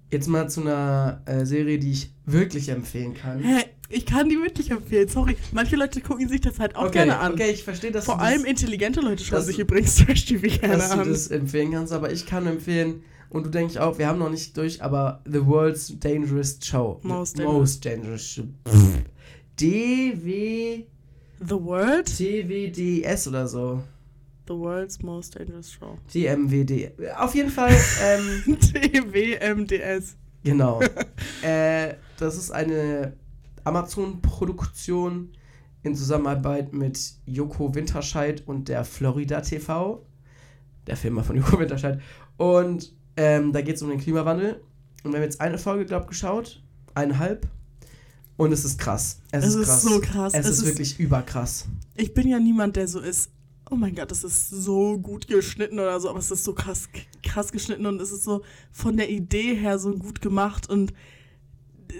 Jetzt mal zu einer äh, Serie, die ich wirklich empfehlen kann. Hä? Ich kann die wirklich empfehlen. Sorry. Manche Leute gucken sich das halt auch gerne an. Okay, ich verstehe, dass Vor du allem das, intelligente Leute schauen dass sich du- übrigens Trash TV gerne dass du an. das empfehlen kannst, aber ich kann empfehlen, und du denkst auch, wir haben noch nicht durch, aber The World's Dangerous Show. Most. Most Dangerous Show. DW, The World? TWDS oder so. The World's Most Dangerous Show. DMWD. Auf jeden Fall, ähm, TWMDS. Genau. äh, das ist eine Amazon-Produktion in Zusammenarbeit mit Joko Winterscheid und der Florida TV. Der Firma von Joko Winterscheid. Und ähm, da geht es um den Klimawandel. Und wir haben jetzt eine Folge, glaube ich, geschaut. Eineinhalb. Und es ist krass. Es, Es ist krass. so krass. Es, Es ist, ist- wirklich überkrass. Ich bin ja niemand, der so ist. Oh mein Gott, das ist so gut geschnitten oder so, aber es ist so krass, krass geschnitten und es ist so von der Idee her so gut gemacht und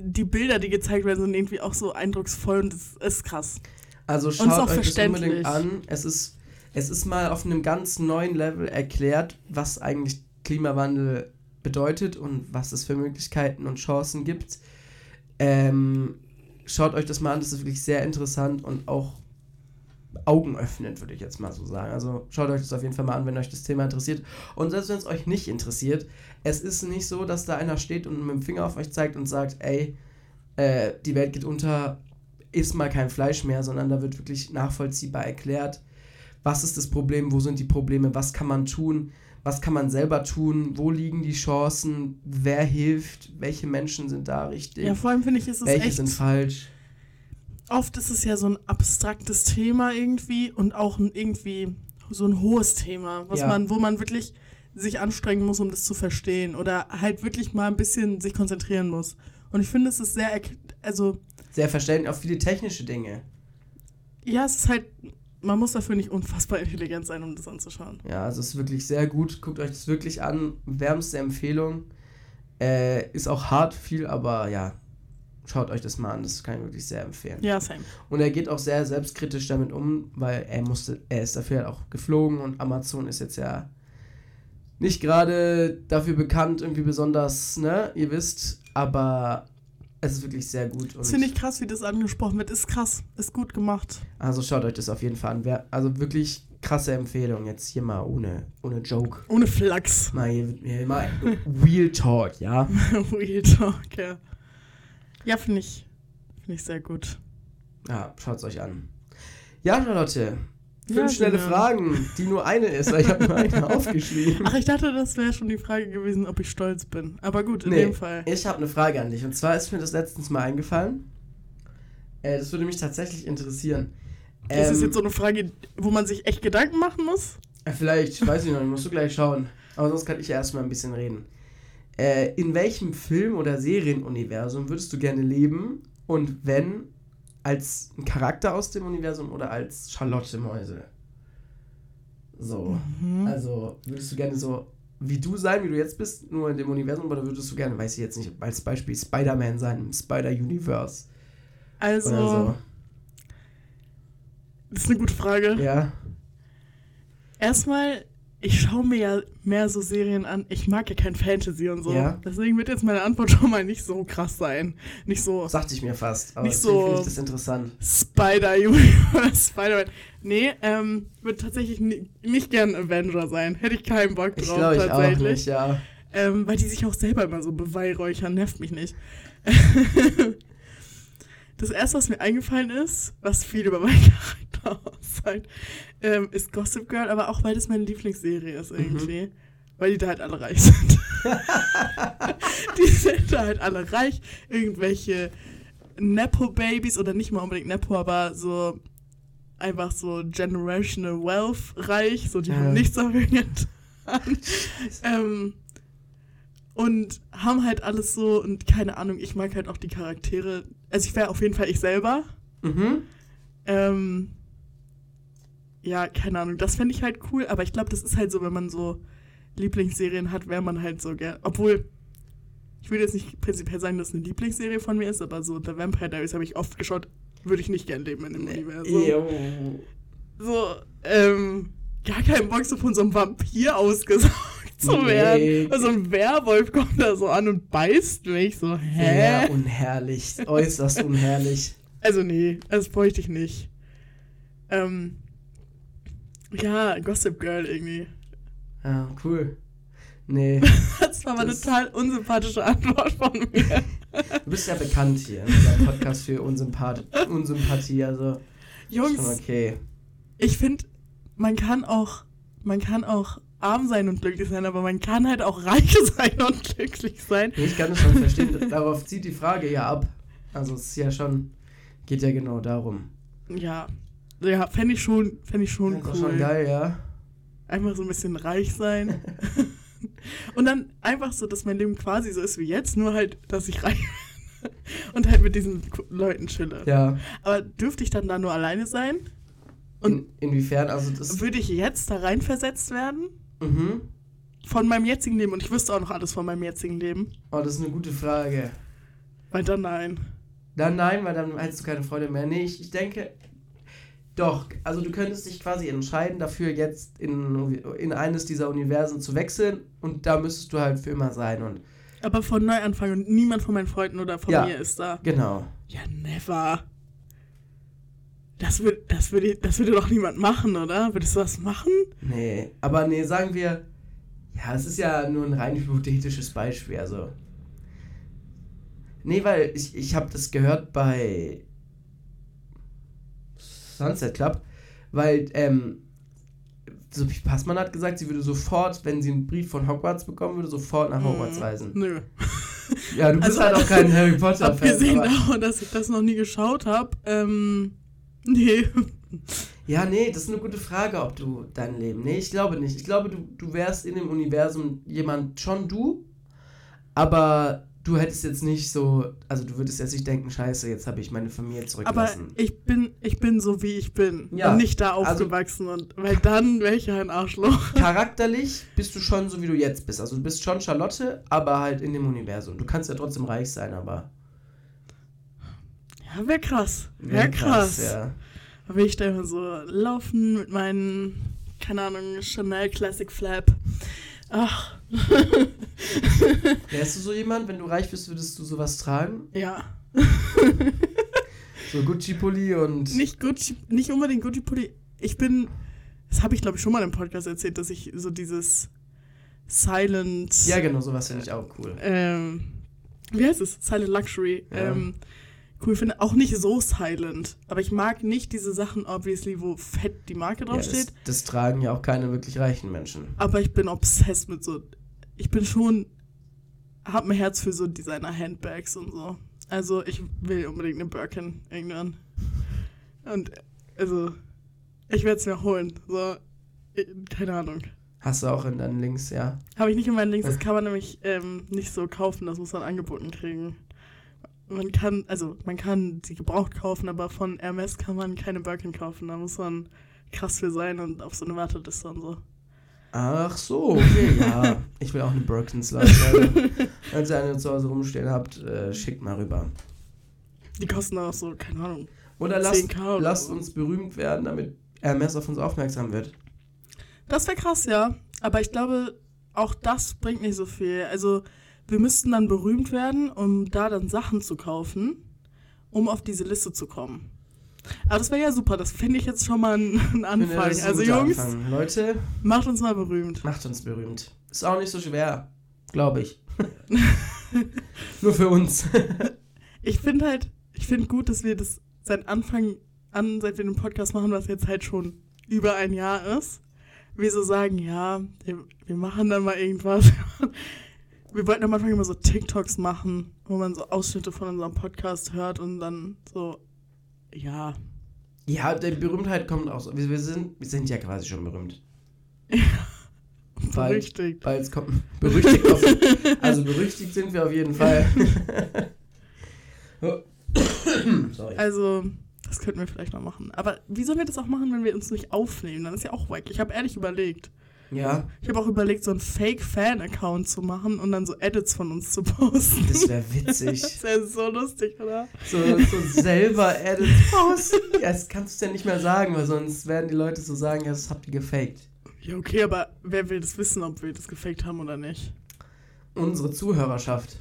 die Bilder, die gezeigt werden, sind irgendwie auch so eindrucksvoll und es ist krass. Also schaut euch das unbedingt an. Es ist, es ist mal auf einem ganz neuen Level erklärt, was eigentlich Klimawandel bedeutet und was es für Möglichkeiten und Chancen gibt. Ähm, schaut euch das mal an, das ist wirklich sehr interessant und auch augenöffnend, würde ich jetzt mal so sagen. Also schaut euch das auf jeden Fall mal an, wenn euch das Thema interessiert. Und selbst wenn es euch nicht interessiert, es ist nicht so, dass da einer steht und mit dem Finger auf euch zeigt und sagt, ey, äh, die Welt geht unter, isst mal kein Fleisch mehr, sondern da wird wirklich nachvollziehbar erklärt, was ist das Problem, wo sind die Probleme, was kann man tun, was kann man selber tun, wo liegen die Chancen, wer hilft, welche Menschen sind da richtig, Ja, vor allem finde ich, ist es welche echt. sind falsch. Oft ist es ja so ein abstraktes Thema irgendwie und auch ein, irgendwie so ein hohes Thema, was Ja. man, wo man wirklich sich anstrengen muss, um das zu verstehen oder halt wirklich mal ein bisschen sich konzentrieren muss. Und ich finde, es ist sehr, also Sehr verständlich, auch viele technische Dinge. ja, es ist halt, man muss dafür nicht unfassbar intelligent sein, um das anzuschauen. Ja, also es ist wirklich sehr gut. Guckt euch das wirklich an. Wärmste Empfehlung. Äh, ist auch hart viel, aber ja, schaut euch das mal an. Das kann ich wirklich sehr empfehlen. Ja, same. Und er geht auch sehr selbstkritisch damit um, weil er musste, er ist dafür halt auch geflogen und Amazon ist jetzt ja nicht gerade dafür bekannt, irgendwie besonders, ne, ihr wisst, aber es ist wirklich sehr gut. Und Das finde ich krass, wie das angesprochen wird. Ist krass, ist gut gemacht. also schaut euch das auf jeden Fall an. Wer, also wirklich krasse Empfehlung, jetzt hier mal ohne, ohne Joke. Ohne Flachs. Mal, hier, hier mal Real Talk, ja. Real Talk, ja. Ja, finde ich, finde ich sehr gut. Ja, schaut's euch an. Ja, Charlotte. Fünf Ja, schnelle Simon. Fragen, die nur eine ist, weil ich habe nur eine aufgeschrieben. Ach, ich dachte, das wäre schon die Frage gewesen, ob ich stolz bin. Aber gut, in Nee, dem Fall. Ich habe eine Frage an dich. Und zwar ist mir das letztens mal eingefallen. Äh, das würde mich tatsächlich interessieren. ist das Ähm, jetzt so eine Frage, wo man sich echt Gedanken machen muss? äh, Vielleicht, weiß ich noch musst du gleich schauen. Aber sonst kann ich ja erstmal ein bisschen reden. Äh, in welchem Film- oder Serienuniversum würdest du gerne leben? Und wenn, als ein Charakter aus dem Universum oder als Charlotte Mäuse? So. Mhm. Also, würdest du gerne so wie du sein, wie du jetzt bist, nur in dem Universum, oder würdest du gerne, weiß ich jetzt nicht, als Beispiel Spider-Man sein, im Spider-Universe? Also, so. das ist eine gute Frage. Ja. Erstmal, ich schaue mir ja mehr so Serien an. Ich mag ja kein Fantasy und so. Ja. Deswegen wird jetzt meine Antwort schon mal nicht so krass sein. Nicht so Sagte ich mir fast. Aber Nicht so- finde ich das interessant. Spider-Universe, Spider-Man. Nee, ähm, würde tatsächlich ni- nicht gern Avenger sein. Hätte ich keinen Bock Ich drauf, glaube ich auch tatsächlich. nicht, ja. Ähm, weil die sich auch selber immer so beweihräuchern, nervt mich nicht. das erste, was mir eingefallen ist, was viel über meinen Charakter aussagt, ähm, ist Gossip Girl, aber auch weil das meine Lieblingsserie ist irgendwie. Weil die da halt alle reich sind. die sind da halt alle reich. Irgendwelche Nepo-Babys oder nicht mal unbedingt Nepo, aber so einfach so generational wealth reich. So, die Ja. haben nichts dafür getan. ähm, und haben halt alles so und keine Ahnung, ich mag halt auch die Charaktere. Also ich wäre auf jeden Fall ich selber. Mhm. Ähm, ja, keine Ahnung, das fände ich halt cool, aber ich glaube, das ist halt so, wenn man so Lieblingsserien hat, wäre man halt so gern. Obwohl, ich würde jetzt nicht prinzipiell sagen, dass es eine Lieblingsserie von mir ist, aber so The Vampire Diaries habe ich oft geschaut, würde ich nicht gern leben in dem Universum. Jo. So, ähm, gar keinen Bock, so von so einem Vampir ausgesaugt zu Nee. werden. Also ein Werwolf kommt da so an und beißt mich, so, hä? Sehr unherrlich. Äußerst unherrlich. Also nee, das bräuchte ich nicht. Ähm, ja, Gossip Girl irgendwie. Ja, cool. Nee, Das war mal eine total unsympathische Antwort von mir. du bist ja bekannt hier in unserem Podcast für Unsympath Unsympathie, also schon Jungs, okay. ich finde, man kann auch, man kann auch arm sein und glücklich sein, aber man kann halt auch reich sein und glücklich sein. Ich kann das schon verstehen. Darauf zieht die Frage ja ab. Also es ist ja schon, geht ja genau darum. Ja, ja, fände ich schon, fände ich schon cool. schon geil, ja. Einfach so ein bisschen reich sein. und dann einfach so, dass mein Leben quasi so ist wie jetzt, nur halt, dass ich reich bin. und halt mit diesen Leuten chille. Ja. Aber dürfte ich dann da nur alleine sein? Und In, inwiefern? Also das. würde ich jetzt da reinversetzt werden? Mhm. Von meinem jetzigen Leben. Und ich wüsste auch noch alles von meinem jetzigen Leben. Oh, das ist eine gute Frage. Weil dann nein. Dann nein, weil dann hättest du keine Freude mehr. Nee, ich, ich denke. Doch, also du könntest dich quasi entscheiden, dafür jetzt in, in eines dieser Universen zu wechseln und da müsstest du halt für immer sein und Aber von Neuanfang und niemand von meinen Freunden oder von Ja. mir ist da. genau. Ja, never. Das, würd, das, würde, das würde doch niemand machen, oder? Würdest du das machen? Nee, aber nee, sagen wir, ja, es ist ja nur ein rein hypothetisches Beispiel, also. Nee, weil ich, ich habe das gehört bei Sunset Club, weil ähm, Sophie Passmann hat gesagt, sie würde sofort, wenn sie einen Brief von Hogwarts bekommen würde, sofort nach Hogwarts Mm, reisen. Nö. Ja, du bist Also, halt auch kein Harry Potter-Fan. Abgesehen davon, dass ich das noch nie geschaut habe, ähm, nee. Ja, nee, das ist eine gute Frage, ob du dein Leben. Nee, ich glaube nicht. Ich glaube, du, du wärst in dem Universum jemand, schon du, aber du hättest jetzt nicht so, also du würdest jetzt nicht denken, scheiße, jetzt habe ich meine Familie Aber zurückgelassen. ich bin, ich bin so, wie ich bin. Ja, Und nicht da also- aufgewachsen. und weil dann wäre ich ein Arschloch. Charakterlich bist du schon so, wie du jetzt bist. Also du bist schon Charlotte, aber halt in dem Universum. Du kannst ja trotzdem reich sein, aber... Ja, wäre krass. Wäre wär krass. Ja. Da will ich da immer so laufen mit meinen, keine Ahnung, Chanel Classic Flap. Ach, Wärst du so jemand, wenn du reich bist, würdest du sowas tragen? ja. So Gucci-Pulli und... Nicht Gucci, nicht unbedingt Gucci Pulli. Ich bin, das habe ich glaube ich schon mal im Podcast erzählt, dass ich so dieses Silent, Ja, genau, sowas finde ich auch cool. ähm, wie heißt es? Silent Luxury. Ja. Ähm, cool finde. Auch nicht so silent. Aber ich mag nicht diese Sachen, obviously, wo fett die Marke Ja, das, draufsteht. das tragen ja auch keine wirklich reichen Menschen. Aber ich bin obsessed mit so. Ich bin schon. Hab ein Herz für so Designer-Handbags und so. Also, ich will unbedingt eine Birkin irgendwann. Und, also, ich werde es mir holen. So, keine Ahnung. Hast du auch in deinen Links, ja. Habe ich nicht in meinen Links. Das kann man nämlich ähm, nicht so kaufen. Das muss man angeboten kriegen. Man kann, also, man kann sie gebraucht kaufen, aber von Hermes kann man keine Birkin kaufen. Da muss man krass für sein und auf so eine Warteliste und so. Ach so, okay, ja. Ich will auch eine Birkenslide. Leute. Wenn ihr eine zu Hause rumstehen habt, äh, schickt mal rüber. Die kosten auch so, keine Ahnung. Oder lasst, 10K oder lasst uns berühmt werden, damit Hermes auf uns aufmerksam wird. Das wäre krass, ja. Aber ich glaube, auch das bringt nicht so viel. Also, wir müssten dann berühmt werden, um da dann Sachen zu kaufen, um auf diese Liste zu kommen. Aber das wäre ja super. Das finde ich jetzt schon mal ein, finde, Anfang. ein Also, Jungs, Anfang. Leute, macht uns mal berühmt. macht uns berühmt. Ist auch nicht so schwer, glaube ich. Nur für uns. Ich finde halt, ich finde gut, dass wir das seit Anfang an, seit wir den Podcast machen, was jetzt halt schon über ein Jahr ist, wir so sagen, ja, wir machen dann mal irgendwas. Wir wollten am Anfang immer so TikToks machen, wo man so Ausschnitte von unserem Podcast hört und dann so, ja, ja, die Berühmtheit kommt auch so. Wir, wir, sind, wir sind ja quasi schon berühmt. Bald. berüchtigt. Es kommt. Berüchtigt auf, Also berüchtigt sind wir auf jeden Fall. Sorry. Also, das könnten wir vielleicht noch machen. Aber wie sollen wir das auch machen, wenn wir uns nicht aufnehmen? Dann ist ja auch wack. Ich habe ehrlich überlegt. Ja, Ich habe auch überlegt, so einen Fake-Fan-Account zu machen und dann so Edits von uns zu posten. das wäre witzig. Das wäre so lustig, oder? So, so selber Edits posten. Ja, das kannst du ja nicht mehr sagen, weil sonst werden die Leute so sagen, ja, das habt ihr gefaked. Ja, okay, aber wer will das wissen, ob wir das gefaked haben oder nicht? Unsere Zuhörerschaft.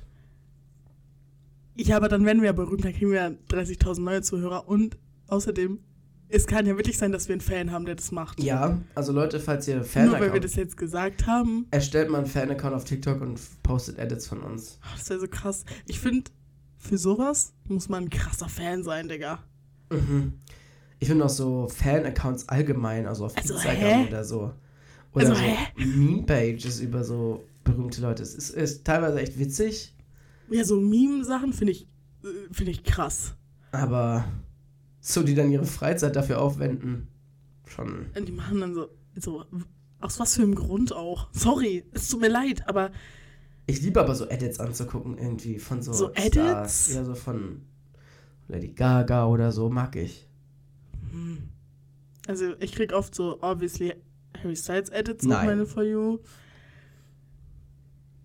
Ja, aber dann werden wir ja berühmt, dann kriegen wir ja 30.000 neue Zuhörer und außerdem, es kann ja wirklich sein, dass wir einen Fan haben, der das macht. Ja, also Leute, falls ihr Nur weil wir das jetzt gesagt haben, Erstellt mal einen Fan-Account auf TikTok und postet Edits von uns. ach, das wäre so krass. Ich finde, für sowas muss man ein krasser Fan sein, Digga. Mhm. Ich finde auch so Fan-Accounts allgemein, also auf Also, Instagram hä? oder so. Oder Also, so? Meme-Pages über so berühmte Leute. Es ist, ist teilweise echt witzig, Ja, so Meme-Sachen finde ich, äh, finde ich krass. aber so die dann ihre Freizeit dafür aufwenden, schon. Und die machen dann so, so, aus was für einem Grund auch. Sorry, es tut mir leid, aber Ich liebe aber so Edits anzugucken, irgendwie von so, So Stars. Edits? Ja, so von Lady Gaga oder so, mag ich. hm. also ich krieg oft so, obviously, Harry Styles Edits auf Nein. meine For You.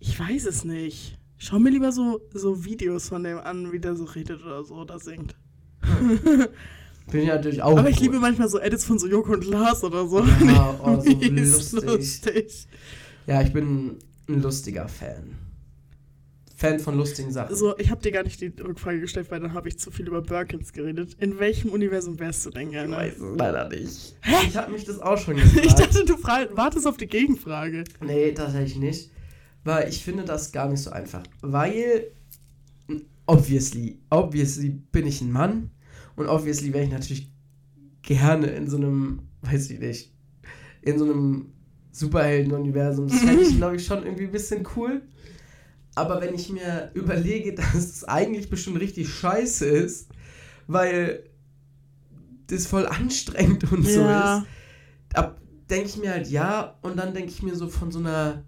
Ich weiß es nicht. Schau mir lieber so, so Videos von dem an, wie der so redet oder so oder singt. Bin ich natürlich auch. Aber ich cool. liebe manchmal so Edits von so Joko und Lars oder so. Ja, oh, so lustig. lustig. Ja, ich bin ein lustiger Fan. Fan von lustigen Sachen. So, ich habe dir gar nicht die Rückfrage gestellt, weil dann habe ich zu viel über Birkins geredet. In welchem Universum wärst du denn Ich gerne? weiß es leider nicht. Hä? Ich habe mich das auch schon gefragt. Ich dachte, du wartest auf die Gegenfrage. nee, tatsächlich nicht. Weil ich finde das gar nicht so einfach. Weil, obviously, obviously bin ich ein Mann. Und obviously wäre ich natürlich gerne in so einem, weiß ich nicht, in so einem Superhelden-Universum. Das fände ich, glaube ich, schon irgendwie ein bisschen cool. Aber wenn ich mir überlege, dass es eigentlich bestimmt richtig scheiße ist, weil das voll anstrengend und so Ja. ist, denke ich mir halt ja und dann denke ich mir so von so einer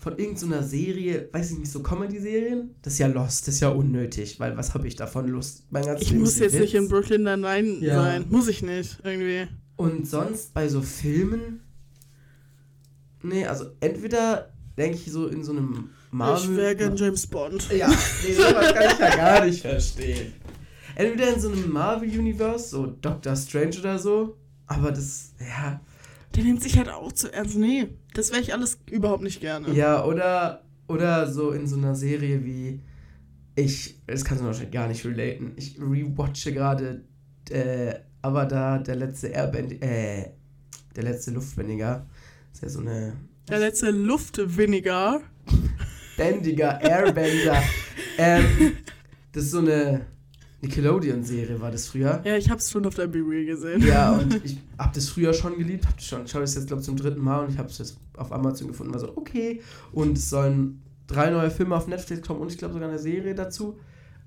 von irgendeiner Serie, weiß ich nicht, so Comedy-Serien, das ist ja Lost, das ist ja unnötig, weil was habe ich davon Lust? Mein ganzes Ich Leben muss jetzt Witz. nicht in Brooklyn Nine-Nine Ja. sein. Muss ich nicht, irgendwie. Und sonst bei so Filmen, nee, also entweder denke ich so in so einem Marvel. ich wäre gern James Bond. Ja, nee, sowas kann ich ja gar nicht verstehen. Entweder in so einem Marvel-Universe, so Doctor Strange oder so, aber das, ja, Der nimmt sich halt auch zu ernst. Nee, das wäre ich alles überhaupt nicht gerne. ja, oder, oder so in so einer Serie wie, ich, das kannst du wahrscheinlich gar nicht relaten, ich rewatche gerade äh, Avatar, der letzte Airbend, äh, der letzte Luftbändiger, ist ja so eine Der letzte Luftwiniger. bändiger Airbender. ähm, das ist so eine Nickelodeon-Serie, war das früher. Ja, ich hab's schon auf der B-Reel gesehen. Ja, und ich hab das früher schon geliebt, hab das schon, schau das jetzt, glaube ich, zum dritten Mal und ich habe es jetzt auf Amazon gefunden, war so, okay. Und es sollen drei neue Filme auf Netflix kommen und ich glaube sogar eine Serie dazu.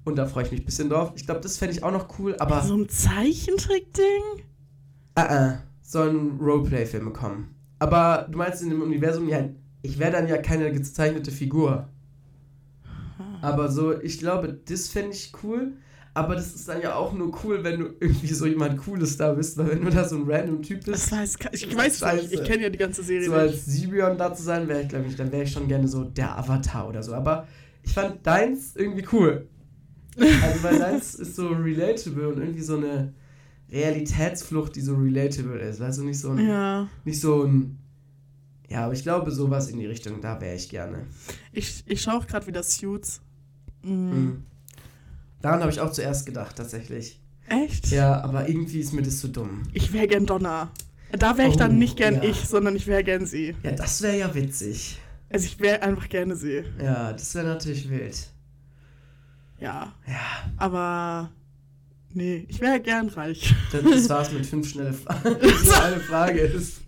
Und da freue ich mich ein bisschen drauf. Ich glaube, das fände ich auch noch cool, aber So ein Zeichentrick-Ding? äh, äh, sollen Roleplay-Filme kommen. Aber du meinst in dem Universum, ja, ich wäre dann ja keine gezeichnete Figur. Aber so, ich glaube, das fände ich cool. Aber das ist dann ja auch nur cool, wenn du irgendwie so jemand Cooles da bist, weil wenn du da so ein random Typ Das bist, weiß, ich weiß es nicht. Ich kenne ja die ganze Serie so nicht. als Sibion da zu sein, wäre ich, glaube ich, dann wäre ich schon gerne so der Avatar oder so. Aber ich fand deins irgendwie cool. Also, weil deins ist so relatable und irgendwie so eine Realitätsflucht, die so relatable ist. Weißt du, nicht so ein, Ja. nicht so ein, ja, aber ich glaube, sowas in die Richtung, da wäre ich gerne. Ich, ich schaue auch gerade wieder Suits. Mhm. Mhm. Daran habe ich auch zuerst gedacht, tatsächlich. Echt? Ja, aber irgendwie ist mir das zu dumm. Ich wäre gern Donna. Da wäre ich dann Oh, nicht gern ja. ich, sondern ich wäre gern sie. Ja, das wäre ja witzig. Also ich wäre einfach gerne sie. Ja, das wäre natürlich wild. Ja. Ja, Aber nee, ich wäre gern reich. das, das war's mit fünf schnelle Fragen. so eine Frage ist.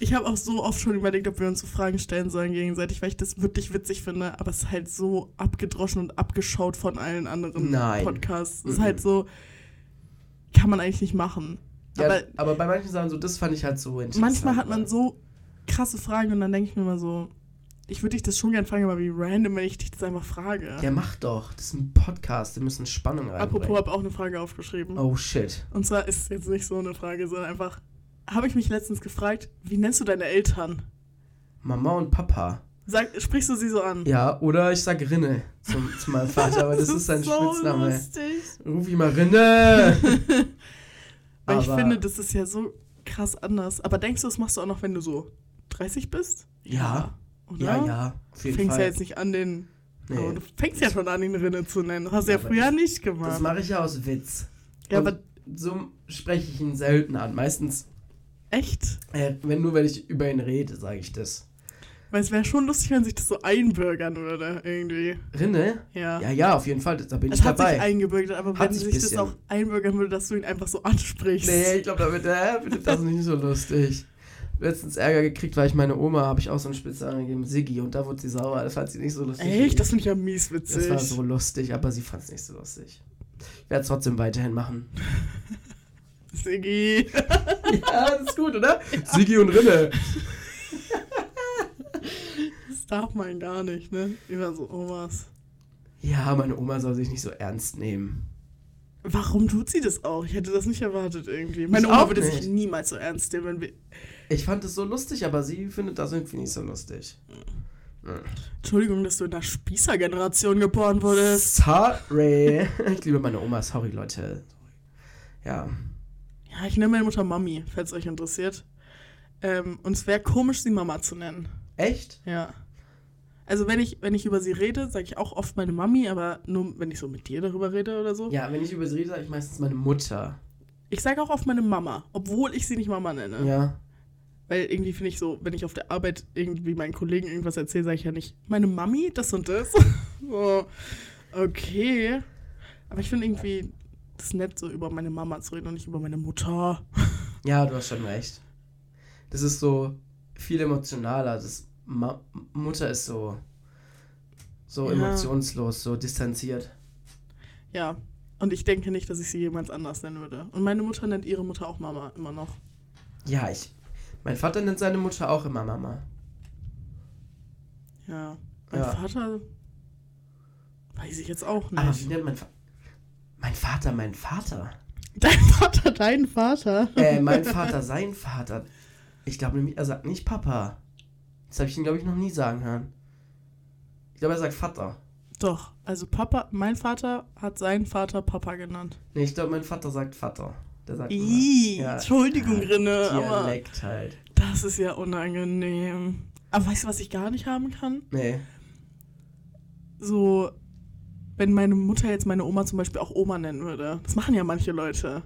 Ich habe auch so oft schon überlegt, ob wir uns so Fragen stellen sollen gegenseitig, weil ich das wirklich witzig finde, aber es ist halt so abgedroschen und abgeschaut von allen anderen Nein. Podcasts. Es ist Mhm. halt so, kann man eigentlich nicht machen. Ja, aber aber, bei manchen Sachen so, das fand ich halt so interessant. manchmal hat man so krasse Fragen und dann denke ich mir immer so, ich würde dich das schon gern fragen, aber wie random, wenn ich dich das einfach frage. Ja, mach doch. Das ist ein Podcast. Wir müssen Spannung reinbringen. Apropos, habe auch eine Frage aufgeschrieben. Oh shit. Und zwar ist es jetzt nicht so eine Frage, sondern einfach, habe ich mich letztens gefragt, wie nennst du deine Eltern? Mama und Papa. Sag, sprichst du sie so an? Ja, oder ich sag Rinne zum, zu meinem Vater, aber das, ist sein so Spitzname. lustig. Ruf ihn mal Rinne! Weil ich Aber- finde, das ist ja so krass anders. Aber denkst du, das machst du auch noch, wenn du so 30 bist? Ja. Oder? Ja, ja. Auf Du jeden fängst Fall. ja jetzt nicht an, den. Nee. Aber du fängst ja schon an, ihn Rinne zu nennen. Das hast du Ja, ja, aber früher das- nicht Das gemacht. mache ich ja aus Witz. Ja, Und aber so spreche ich ihn selten an. Meistens, echt? äh, wenn nur wenn ich über ihn rede, sage ich das. Weil es wäre schon lustig, wenn sich das so einbürgern würde, irgendwie. Rinne? Ja. Ja, ja, auf jeden Fall. Da bin Es ich hat sich dabei. eingebürgert, aber Hat wenn sich sich das bisschen. auch einbürgern würde, dass du ihn einfach so ansprichst. Nee, ich glaube, da wird er findet das nicht so lustig. Letztens Ärger gekriegt, weil ich meine Oma, habe ich auch so einen Spitznamen gegeben, Siggi, und da wurde sie sauer. Das fand sie nicht so lustig. Echt? ich. Das finde ich ja mies witzig. Das war so lustig, aber sie fand es nicht so lustig. Ich werde es trotzdem weiterhin machen. Siggi. ja, das ist gut, oder? Siggi und Rinne. Das darf man gar nicht, ne? Immer so Omas. Ja, meine Oma soll sich nicht so ernst nehmen. Warum tut sie das auch? Ich hätte das nicht erwartet irgendwie. Meine Ich Oma würde nicht. sich niemals so ernst nehmen, wenn wir. Ich fand es so lustig, aber sie findet das irgendwie nicht so lustig. Entschuldigung, dass du in der Spießer-Generation geboren wurdest. Sorry. Ich liebe meine Oma, sorry, Leute. Ja. Ja, ich nenne meine Mutter Mami, falls euch interessiert. Ähm, und es wäre komisch, sie Mama zu nennen. Echt? Ja. Also wenn ich, wenn ich über sie rede, sage ich auch oft meine Mami, aber nur wenn ich so mit dir darüber rede oder so. Ja, wenn ich über sie rede, sage ich meistens meine Mutter. Ich sage auch oft meine Mama, obwohl ich sie nicht Mama nenne. Ja. Weil irgendwie finde ich so, wenn ich auf der Arbeit irgendwie meinen Kollegen irgendwas erzähle, sage ich ja nicht, meine Mami, das und das. so, okay. Aber ich finde irgendwie das nett, so über meine Mama zu reden und nicht über meine Mutter. Ja, du hast schon recht. das ist so viel emotionaler. Das Ma Mutter ist so, so Ja. emotionslos, so distanziert. Ja. Und ich denke nicht, dass ich sie jemals anders nennen würde. Und meine Mutter nennt ihre Mutter auch Mama immer noch. Ja, ich. Mein Vater nennt seine Mutter auch immer Mama. Ja. Mein Ja. Vater. Weiß ich jetzt auch Aber nicht. wie nennt mein Vater? Mein Vater, mein Vater. Dein Vater, dein Vater. Äh, mein Vater, sein Vater. Ich glaube nämlich, er sagt nicht Papa. Das habe ich ihn, glaube ich, noch nie sagen hören. Ich glaube, er sagt Vater. Doch. Also Papa, mein Vater hat seinen Vater Papa genannt. Nee, ich glaube, mein Vater sagt Vater. Der sagt Ih, Ja. Entschuldigung, Rinne, aber Dialekt halt. das ist ja unangenehm. Aber weißt du, was ich gar nicht haben kann? Nee. So, wenn meine Mutter jetzt meine Oma zum Beispiel auch Oma nennen würde. Das machen ja manche Leute.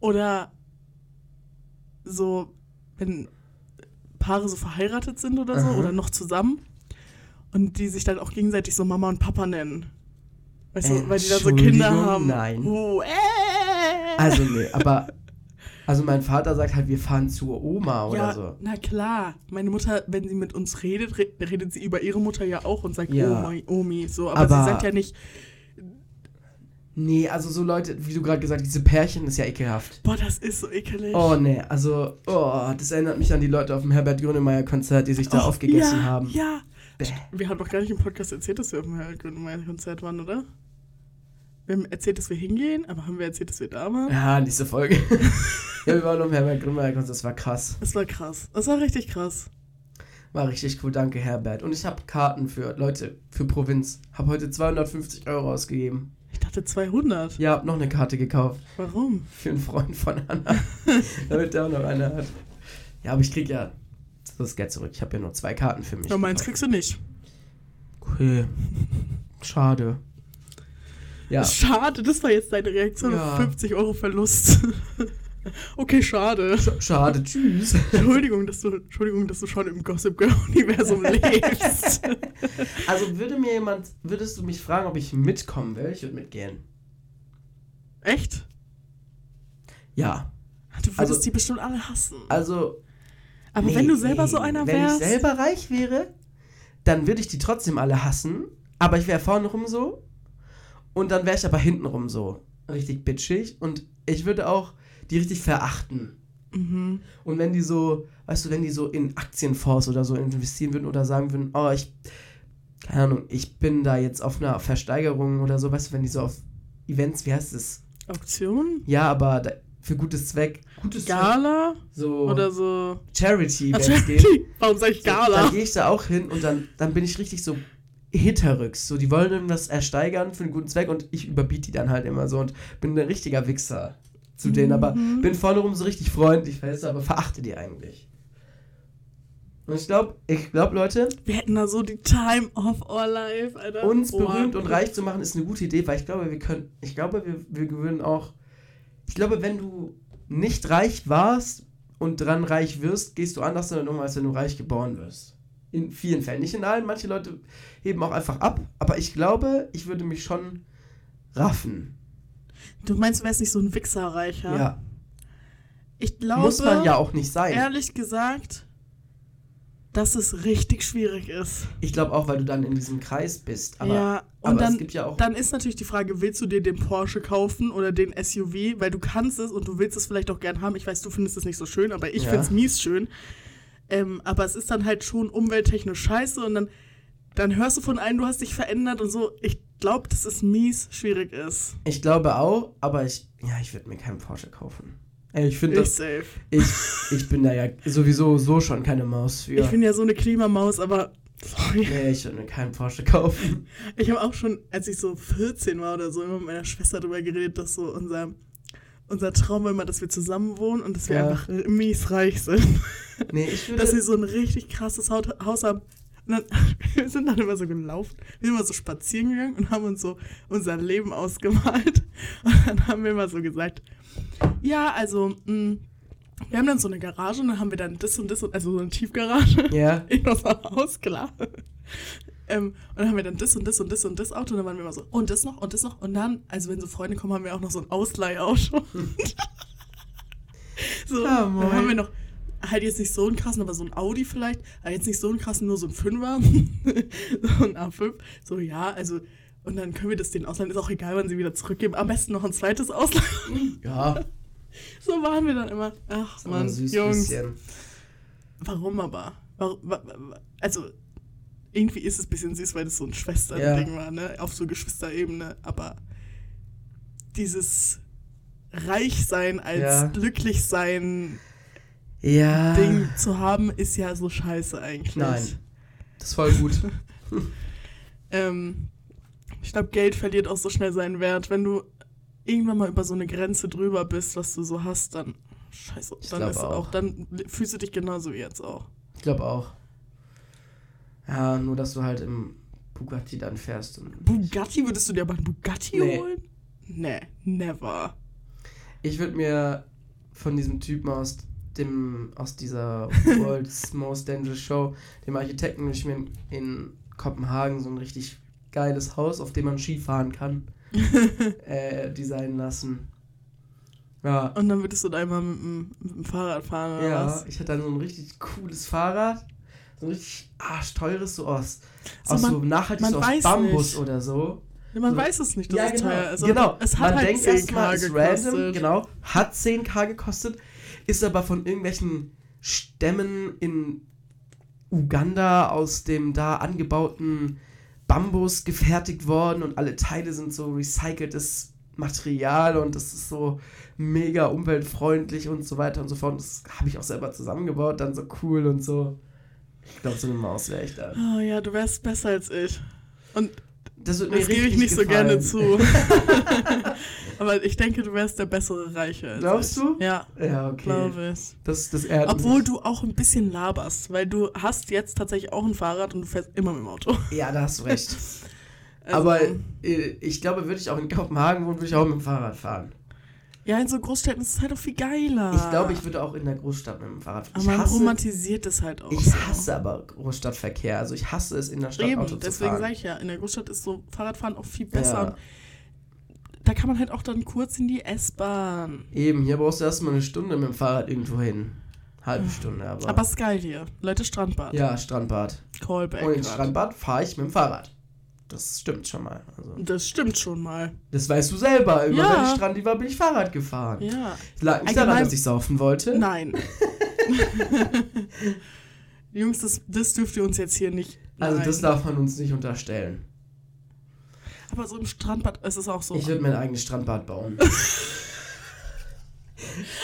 Oder so, wenn Paare so verheiratet sind oder so, Aha. oder noch zusammen. Und die sich dann auch gegenseitig so Mama und Papa nennen. Weißt du, weil die dann so Kinder haben. nein. Oh, äh. Also, nee, aber. Also, mein Vater sagt halt, wir fahren zur Oma oder ja, so. na klar. Meine Mutter, wenn sie mit uns redet, re redet sie über ihre Mutter ja auch und sagt Ja. Omi, Omi, so. Aber, Aber- sie sagt ja nicht, Nee, also so Leute, wie du gerade gesagt hast, diese Pärchen ist ja ekelhaft. boah, das ist so ekelig. Oh, nee, also, oh, das erinnert mich an die Leute auf dem Herbert Grönemeyer-Konzert, die sich da Oh, aufgegessen ja, haben. Ja. Bäh. Wir haben doch gar nicht im Podcast erzählt, dass wir auf dem Herr Grönemeyer Konzert waren, oder? Wir haben erzählt, dass wir hingehen, aber haben wir erzählt, dass wir da waren? Ja, nächste Folge. ja, wir waren dem Herbert Grönemeyer-Konzert, das war krass. Das war krass. Das war richtig krass. War richtig cool, danke Herbert. Und ich habe Karten für Leute, für Provinz. Hab heute 250 Euro ausgegeben. Ich dachte 200. Ja, hab noch eine Karte gekauft. Warum? Für einen Freund von Anna. damit der auch noch eine hat. Ja, aber ich krieg ja das Geld zurück. Ich habe ja nur zwei Karten für mich. Ja, meins gekauft. kriegst du nicht. Okay. Schade. Ja. Schade, das war jetzt deine Reaktion Ja. auf 50 Euro Verlust. okay, schade. Sch- Schade, tschüss. Entschuldigung, dass du, Entschuldigung, dass du schon im Gossip Girl-Universum lebst. Also würde mir jemand, würdest du mich fragen, ob ich mitkommen will? Ich würde mitgehen. Echt? Ja. Du würdest Also- die bestimmt alle hassen. Also. Aber nee, wenn du selber nee. so einer Wenn wärst. ich selber reich wäre, dann würde ich die trotzdem alle hassen. Aber ich wäre vorne rum so. Und dann wäre ich aber hinten rum so. Richtig bitchig. Und ich würde auch die richtig verachten. Mhm. Und wenn die so, weißt du, wenn die so in Aktienfonds oder so investieren würden oder sagen würden, oh, ich, keine Ahnung, ich bin da jetzt auf einer Versteigerung oder so, weißt du, wenn die so auf Events, wie heißt es? Auktion? Ja, aber da, für gutes Zweck. Gutes Gala? Zweck. So Oder so. Charity, wenn es geht. Warum sag ich So, Gala? dann gehe ich da auch hin und dann, dann bin ich richtig so hinterrücks. So, die wollen irgendwas ersteigern für einen guten Zweck und ich überbiete die dann halt immer so und bin ein richtiger Wichser zu denen, aber Mhm. bin vorne rum so richtig freundlich, weißt du, aber verachte die eigentlich. Und ich glaube, ich glaube, Leute, Wir hätten da so die Time of our life, Alter. uns Oh. berühmt und reich zu machen, ist eine gute Idee, weil ich glaube, wir können, ich glaube, wir, wir würden auch, ich glaube, wenn du nicht reich warst und dran reich wirst, gehst du anders damit um, als wenn du reich geboren wirst. In vielen Fällen, nicht in allen, manche Leute heben auch einfach ab, aber ich glaube, ich würde mich schon raffen. Du meinst, du wärst nicht so ein Wichserreicher? Ja, Ich glaube, muss man ja auch nicht sein. ehrlich gesagt, dass es richtig schwierig ist. Ich glaube auch, weil du dann in diesem Kreis bist, aber, ja, und aber dann, es gibt ja auch, dann ist natürlich die Frage, willst du dir den Porsche kaufen oder den SUV, weil du kannst es und du willst es vielleicht auch gern haben. Ich weiß, du findest es nicht so schön, aber ich Ja. finde es mies schön. Ähm, aber es ist dann halt schon umwelttechnisch scheiße und dann, dann hörst du von allen, du hast dich verändert und so. Ich glaube, dass es mies schwierig ist. ich glaube auch, aber ich, ja, ich würde mir keinen Porsche kaufen. Ey, ich finde das safe. Ich, ich bin da ja sowieso so schon keine Maus für. Ich bin ja so eine Klimamaus, aber sorry. nee, ich würde mir keinen Porsche kaufen. Ich habe auch schon, als ich so 14 war oder so, immer mit meiner Schwester darüber geredet, dass so unser, unser Traum war immer, dass wir zusammen wohnen und dass wir Ja. einfach mies reich sind. Nee, ich würde. dass wir so ein richtig krasses Haus haben. Und dann, wir sind dann immer so gelaufen, wir sind immer so spazieren gegangen und haben uns so unser Leben ausgemalt. Und dann haben wir immer so gesagt, ja, also, mh, wir haben dann so eine Garage und dann haben wir dann das und das, und, also so eine Tiefgarage ja. in unserem Haus, klar. Ähm, und dann haben wir dann das und das und das und das Auto und dann waren wir immer so, und das noch und das noch. Und dann, also wenn so Freunde kommen, haben wir auch noch so ein Ausleihauto. so, Ja, dann haben wir noch, halt jetzt nicht so einen krassen, aber so ein Audi vielleicht, aber jetzt nicht so einen krassen, nur so ein Fünfer, so ein A5, so ja, also und dann können wir das denen ausleihen, ist auch egal, wann sie wieder zurückgeben, am besten noch ein zweites ausleihen. Ja, So waren wir dann immer. Ach ist aber man, ein süß Jungs, bisschen. warum aber? Warum, also irgendwie ist es ein bisschen süß, weil das so ein Schwesterding war, ne, auf so Geschwisterebene, aber dieses Reichsein als Ja. Glücklichsein Ja. Ding zu haben, ist ja so scheiße eigentlich. Nein. Das ist voll gut. Ähm, ich glaube, Geld verliert auch so schnell seinen Wert. Wenn du irgendwann mal über so eine Grenze drüber bist, was du so hast, dann scheiße, Ich dann ist auch. auch, dann fühlst du dich genauso wie jetzt auch. Ich glaube auch. Ja, nur dass du halt im Bugatti dann fährst. Und Bugatti, würdest du dir aber einen Bugatti Nee. holen? Nee, never. ich würde mir von diesem Typen aus dem aus dieser World's Most Dangerous Show, dem Architekten, würde ich mir in, Kopenhagen so ein richtig geiles Haus, auf dem man Ski fahren kann, äh, designen lassen. Ja, Und dann würdest du da einmal mit dem, mit dem Fahrrad fahren oder ja, was? ich hatte dann so ein richtig cooles Fahrrad, so ein richtig arschteures, so aus, So, aus man- so nachhaltig so aus Bambus nicht. oder so. Ja, man so- weiß es nicht, dass ja, es genau. teuer ist. aber genau. Es hat Man halt denkt 10k erstmal, ist random, genau, hat 10k gekostet, ist aber von irgendwelchen Stämmen in Uganda aus dem da angebauten Bambus gefertigt worden und alle Teile sind so recyceltes Material und das ist so mega umweltfreundlich und so weiter und so fort. Und das habe ich auch selber zusammengebaut, dann so cool und so. Ich glaube, so eine Maus wäre ich da. Oh ja, du wärst besser als ich. Und Das das gebe ich nicht so gerne gefallen. zu. Aber ich denke, du wärst der bessere Reiche. Glaubst du? Ja, Ja, okay. glaube ich. Das, das ehrt Obwohl mich. du auch ein bisschen laberst, weil du hast jetzt tatsächlich auch ein Fahrrad und du fährst immer mit dem Auto. Ja, da hast du recht. Also, Aber äh, ich glaube, würde ich auch in Kopenhagen wohnen, würde ich auch mit dem Fahrrad fahren. Ja, in so Großstädten ist es halt auch viel geiler. Ich glaube, ich würde auch in der Großstadt mit dem Fahrrad fahren. Aber man hasse, romantisiert es halt auch. ich so. hasse aber Großstadtverkehr. Also ich hasse es, in der Stadt Eben, Auto zu deswegen sage ich ja, in der Großstadt ist so Fahrradfahren auch viel besser. Ja. Da kann man halt auch dann kurz in die S-Bahn. Eben, hier brauchst du erstmal eine Stunde mit dem Fahrrad irgendwo hin. Halbe Stunde, aber. Aber es ist geil hier. Leute, Strandbad. ja, Strandbad. Callback. Und ins grad. Strandbad fahre ich mit dem Fahrrad. Das stimmt schon mal. Also, Das stimmt schon mal. das weißt du selber. Immer Ja. wenn ich Strand war, bin ich Fahrrad gefahren. Ja. Lag nicht daran, dass ich saufen wollte. Nein. Jungs, das, das dürft ihr uns jetzt hier nicht. Also Nein. das darf man uns nicht unterstellen. Aber so im Strandbad ist es auch so. Ich würde mein eigenes Strandbad bauen.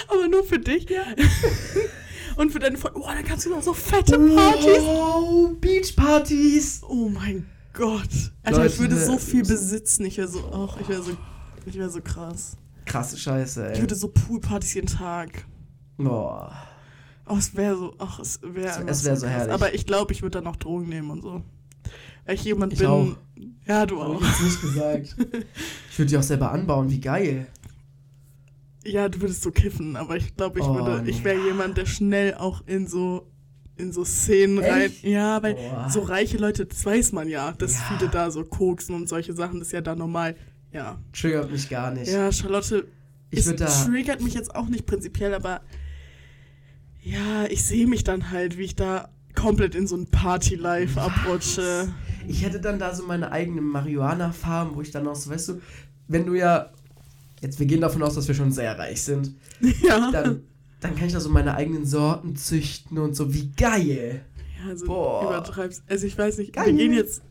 Aber nur für dich. Und für deine Freunde. Oh, dann kannst du noch so fette Partys. Oh, Beachpartys. Oh mein Gott. Alter, Leute, ich würde so ne- viel besitzen. Ich wäre so, ach, ich wäre so, ich wäre so krass. Krasse Scheiße, Ich ey. würde so Poolpartys jeden Tag. Boah. Oh, es wäre so, ach, es wäre Es- einfach es wär so krass. herrlich. Aber ich glaube, ich würde dann auch Drogen nehmen und so. Weil ich jemand Ich bin. auch. Ja, du auch. ich nicht gesagt. Ich würde die auch selber anbauen, wie geil. Ja, du würdest so kiffen, aber ich glaube, ich Oh, würde, ich nee. wäre jemand, der schnell auch in so in so Szenen rein. Echt? Ja, weil Boah. so reiche Leute, das weiß man ja, dass Ja. viele da so koksen und solche Sachen, das ist ja da normal. Ja. Triggert mich gar nicht. Ja, Charlotte, ich es würde da. triggert mich jetzt auch nicht prinzipiell, aber ja, ich sehe mich dann halt, wie ich da komplett in so ein Party-Life abrutsche. Ich hätte dann da so meine eigene Marihuana-Farm, wo ich dann auch so, weißt du, wenn du ja. Jetzt, wir gehen davon aus, dass wir schon sehr reich sind. ja. Dann, dann kann ich da so meine eigenen Sorten züchten und so. Wie geil. ja, also Boah. übertreibst. Also ich weiß nicht, Geil. wir gehen jetzt,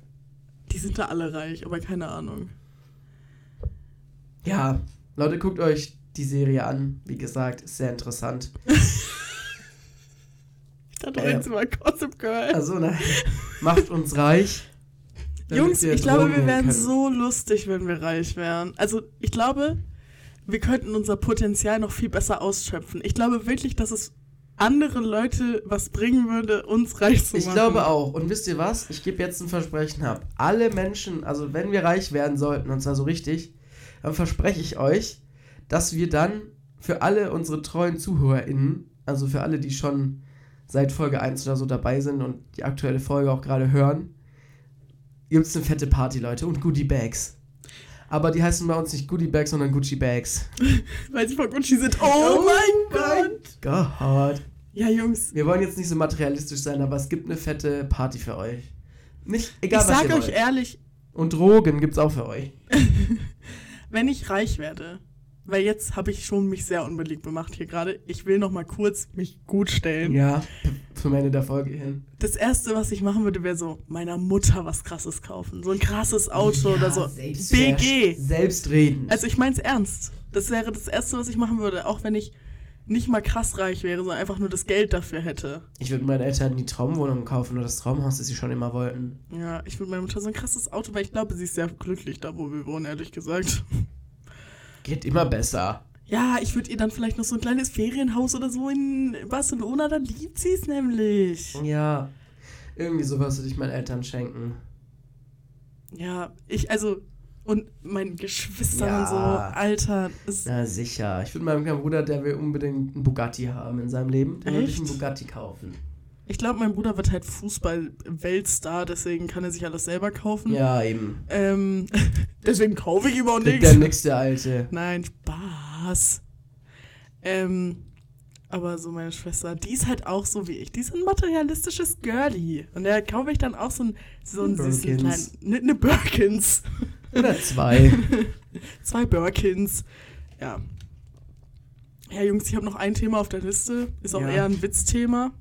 die sind da alle reich, aber keine Ahnung. Ja, Leute, guckt euch die Serie an. Wie gesagt, ist sehr interessant. Ich dachte, Äh, jetzt mal Gossip Girl. Also, nein, macht uns reich. Jungs, ich glaube, wir wären können. so lustig, wenn wir reich wären. Also, ich glaube, wir könnten unser Potenzial noch viel besser ausschöpfen. Ich glaube wirklich, dass es andere Leute was bringen würde, uns reich zu Ich machen. glaube auch. Und wisst ihr was? Ich gebe jetzt ein Versprechen ab. Alle Menschen, also wenn wir reich werden sollten, und zwar so richtig, dann verspreche ich euch, dass wir dann für alle unsere treuen ZuhörerInnen, also für alle, die schon seit Folge 1 oder so dabei sind und die aktuelle Folge auch gerade hören, gibt es eine fette Party, Leute, und Goodie Bags. Aber die heißen bei uns nicht Goodie Bags, sondern Gucci Bags. Weil sie von Gucci sind. Oh, mein Gott! Gott. Ja, Jungs, Wir wollen jetzt nicht so materialistisch sein, aber es gibt eine fette Party für euch. Nicht, egal ich was sag ihr euch wollt. ehrlich, Und Drogen gibt's auch für euch. wenn ich reich werde, weil jetzt habe ich schon mich sehr unbeliebt gemacht hier gerade. Ich will noch mal kurz mich gut stellen. Ja, zum Ende der Folge hin. Das erste, was ich machen würde, wäre so meiner Mutter was krasses kaufen. So ein krasses Auto oder so. BG. Selbstredend. Also ich mein's ernst. Das wäre das erste, was ich machen würde, auch wenn ich nicht mal krass reich wäre, sondern einfach nur das Geld dafür hätte. Ich würde meinen Eltern die Traumwohnung kaufen oder das Traumhaus, das sie schon immer wollten. Ja, ich würde meiner Mutter so ein krasses Auto, weil ich glaube, sie ist sehr glücklich da, wo wir wohnen, ehrlich gesagt. Geht immer besser. Ja, ich würde ihr dann vielleicht noch so ein kleines Ferienhaus oder so in Barcelona, dann liebt sie es nämlich. Ja. Irgendwie sowas würde ich meinen Eltern schenken. Ja, ich, also, und meinen Geschwistern Ja. und so, Alter, ist, Na sicher. Ich würde meinem kleinen Bruder, der will unbedingt einen Bugatti haben in seinem Leben. Den würde ich einen? Bugatti kaufen. Ich glaube, mein Bruder wird halt Fußball-Weltstar, deswegen kann er sich alles selber kaufen. Ja, eben. Ähm, deswegen kaufe ich Der, nichts. der nächste Alte. Nein, Spaß. Ähm, aber so meine Schwester, die ist halt auch so wie ich. Die ist ein materialistisches Girlie. Und da kaufe ich dann auch so ein so einen süßen kleinen. Birkins. Ne, ne Birkins. Oder zwei. Zwei Birkins. Ja. Ja, Jungs, ich habe noch ein Thema auf der Liste. Ist auch Ja. eher ein Witzthema.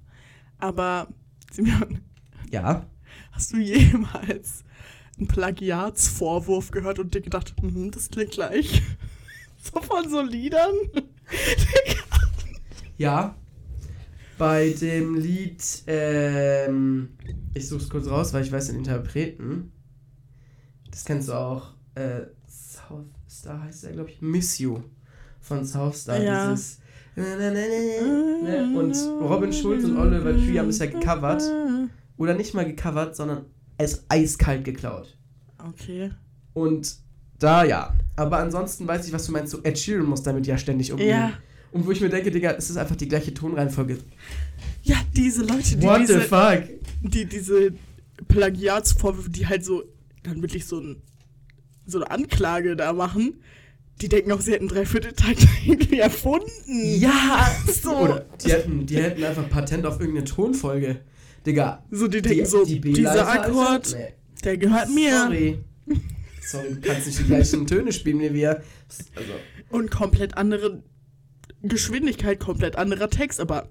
Aber, Simeon, ja. hast du jemals einen Plagiatsvorwurf gehört und dir gedacht, mhm, das klingt gleich? So von so Liedern? Ja. Bei dem Lied, ähm, ich suche es kurz raus, weil ich weiß den Interpreten. Das kennst du auch. Äh, South Star heißt er, glaube ich. Miss You von South Star. Ja. Dieses. Ne? Und Robin Schulz und Oliver Tree haben es ja gecovert. Oder nicht mal gecovert, sondern es eiskalt geklaut. Okay. Und da ja. Aber ansonsten weiß ich, was du meinst. So Ed Sheeran muss damit ja ständig umgehen. Ja. Und wo ich mir denke, Digga, es ist einfach die gleiche Tonreihenfolge. Ja, diese Leute, die What diese, the fuck? die diese Plagiatsvorwürfe, die halt so dann wirklich so, ein, so eine Anklage da machen, die denken auch, sie hätten Dreivierteltag irgendwie erfunden. Ja, So. Oder die hätten, die hätten einfach Patent auf irgendeine Tonfolge. Digga. So, die denken so, B-Leiter, dieser? Akkord, Nee. der gehört mir. Sorry. Sorry, du kannst nicht die gleichen Töne spielen wie wir. Also, Und komplett andere Geschwindigkeit, komplett anderer Text, aber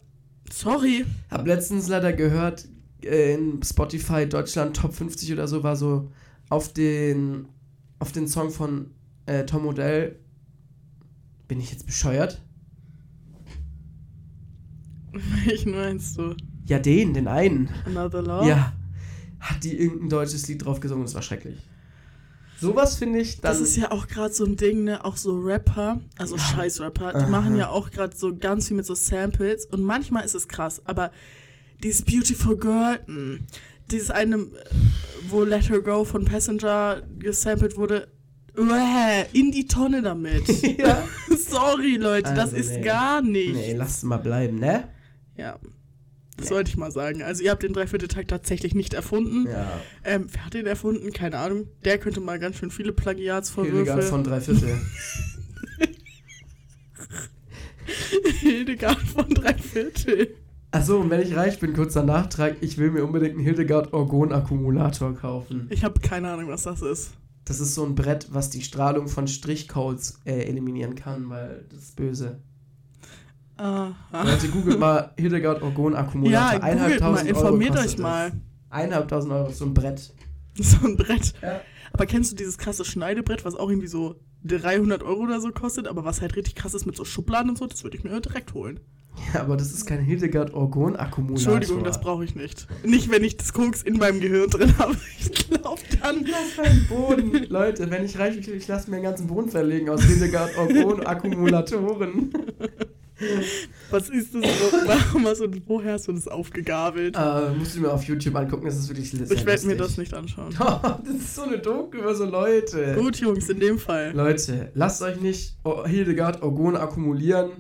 sorry. hab letztens leider gehört, äh, in Spotify Deutschland Top 50 oder so war so auf den, auf den Song von äh, Tom Odell. Bin ich jetzt bescheuert? Welchen meinst du? Ja, den, den einen. Another Love? Ja. Hat die irgendein deutsches Lied drauf gesungen, das war schrecklich. Sowas finde ich dann. Das ist ja auch gerade so ein Ding, ne? Auch so Rapper, also Scheiß-Rapper, die Aha. machen ja auch gerade so ganz viel mit so Samples und manchmal ist es krass, aber dieses Beautiful Girl, mh, dieses eine, äh, wo Let Her Go von Passenger gesampelt wurde, in die Tonne damit. Ja. Sorry, Leute, das Also, ist nee. gar nicht. Nee, lass es mal bleiben, ne? Ja. Das Nee. wollte ich mal sagen. Also ihr habt den Dreivierteltag tatsächlich nicht erfunden. Ja. Ähm, wer hat den erfunden? Keine Ahnung. Der könnte mal ganz schön viele Plagiatsvorwürfe. Hildegard von Dreiviertel. Hildegard von Dreiviertel. Achso, und wenn ich reich bin, kurzer Nachtrag, ich will mir unbedingt einen Hildegard Orgon Akkumulator kaufen. Ich habe keine Ahnung, was das ist. Das ist so ein Brett, was die Strahlung von Strichcodes äh, eliminieren kann, weil das ist böse. Aha. Leute, googelt mal Hildegard Orgon Akkumulator. Ja, googelt mal, Euro informiert kostet euch mal. Eineinhalbtausend Euro, so ein Brett. So ein Brett. Ja. Aber kennst du dieses krasse Schneidebrett, was auch irgendwie so 300 Euro oder so kostet, aber was halt richtig krass ist mit so Schubladen und so? Das würde ich mir direkt holen. Ja, aber das ist kein Hildegard Orgon Akkumulator. Entschuldigung, das brauche ich nicht. Nicht, wenn ich das Koks in meinem Gehirn drin habe. Ich glaube dann. Lass meinen Boden. Leute, wenn ich reich bin, ich lasse mir den ganzen Boden verlegen aus Hildegard Orgon Akkumulatoren. Was ist das? Warum hast du, woher hast du das aufgegabelt? Äh, musst du mir auf YouTube angucken, das ist wirklich sehr ich werde mir das lustig. nicht anschauen. das ist so eine Doku über so Leute. Gut, Jungs, in dem Fall. Leute, lasst euch nicht Hildegard Orgon akkumulieren.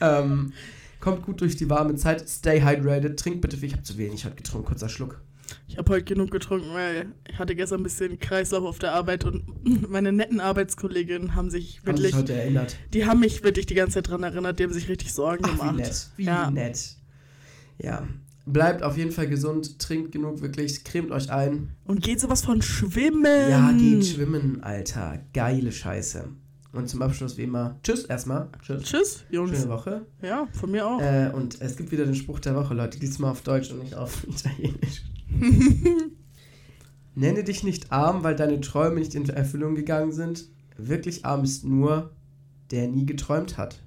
Ähm, kommt gut durch die warme Zeit. Stay hydrated. Trinkt bitte viel. Ich habe zu wenig heute getrunken. Kurzer Schluck. Ich habe heute genug getrunken, weil ich hatte gestern ein bisschen Kreislauf auf der Arbeit und meine netten Arbeitskolleginnen haben sich Haben sich wirklich, heute erinnert. die haben mich wirklich die ganze Zeit dran erinnert, die haben sich richtig Sorgen Ach, wie gemacht. nett. Wie Ja. nett. Ja. Bleibt auf jeden Fall gesund, trinkt genug, wirklich, cremt euch ein. Und geht sowas von schwimmen. Ja, geht schwimmen, Alter. Geile Scheiße. Und zum Abschluss wie immer, tschüss erstmal. Tschüss. Tschüss, Jungs. Schöne Woche. Ja, von mir auch. Äh, und es gibt wieder den Spruch der Woche, Leute. Diesmal auf Deutsch und nicht auf Italienisch. Nenne dich nicht arm, weil deine Träume nicht in Erfüllung gegangen sind. Wirklich arm ist nur, der nie geträumt hat.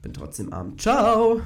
Bin trotzdem arm. Ciao!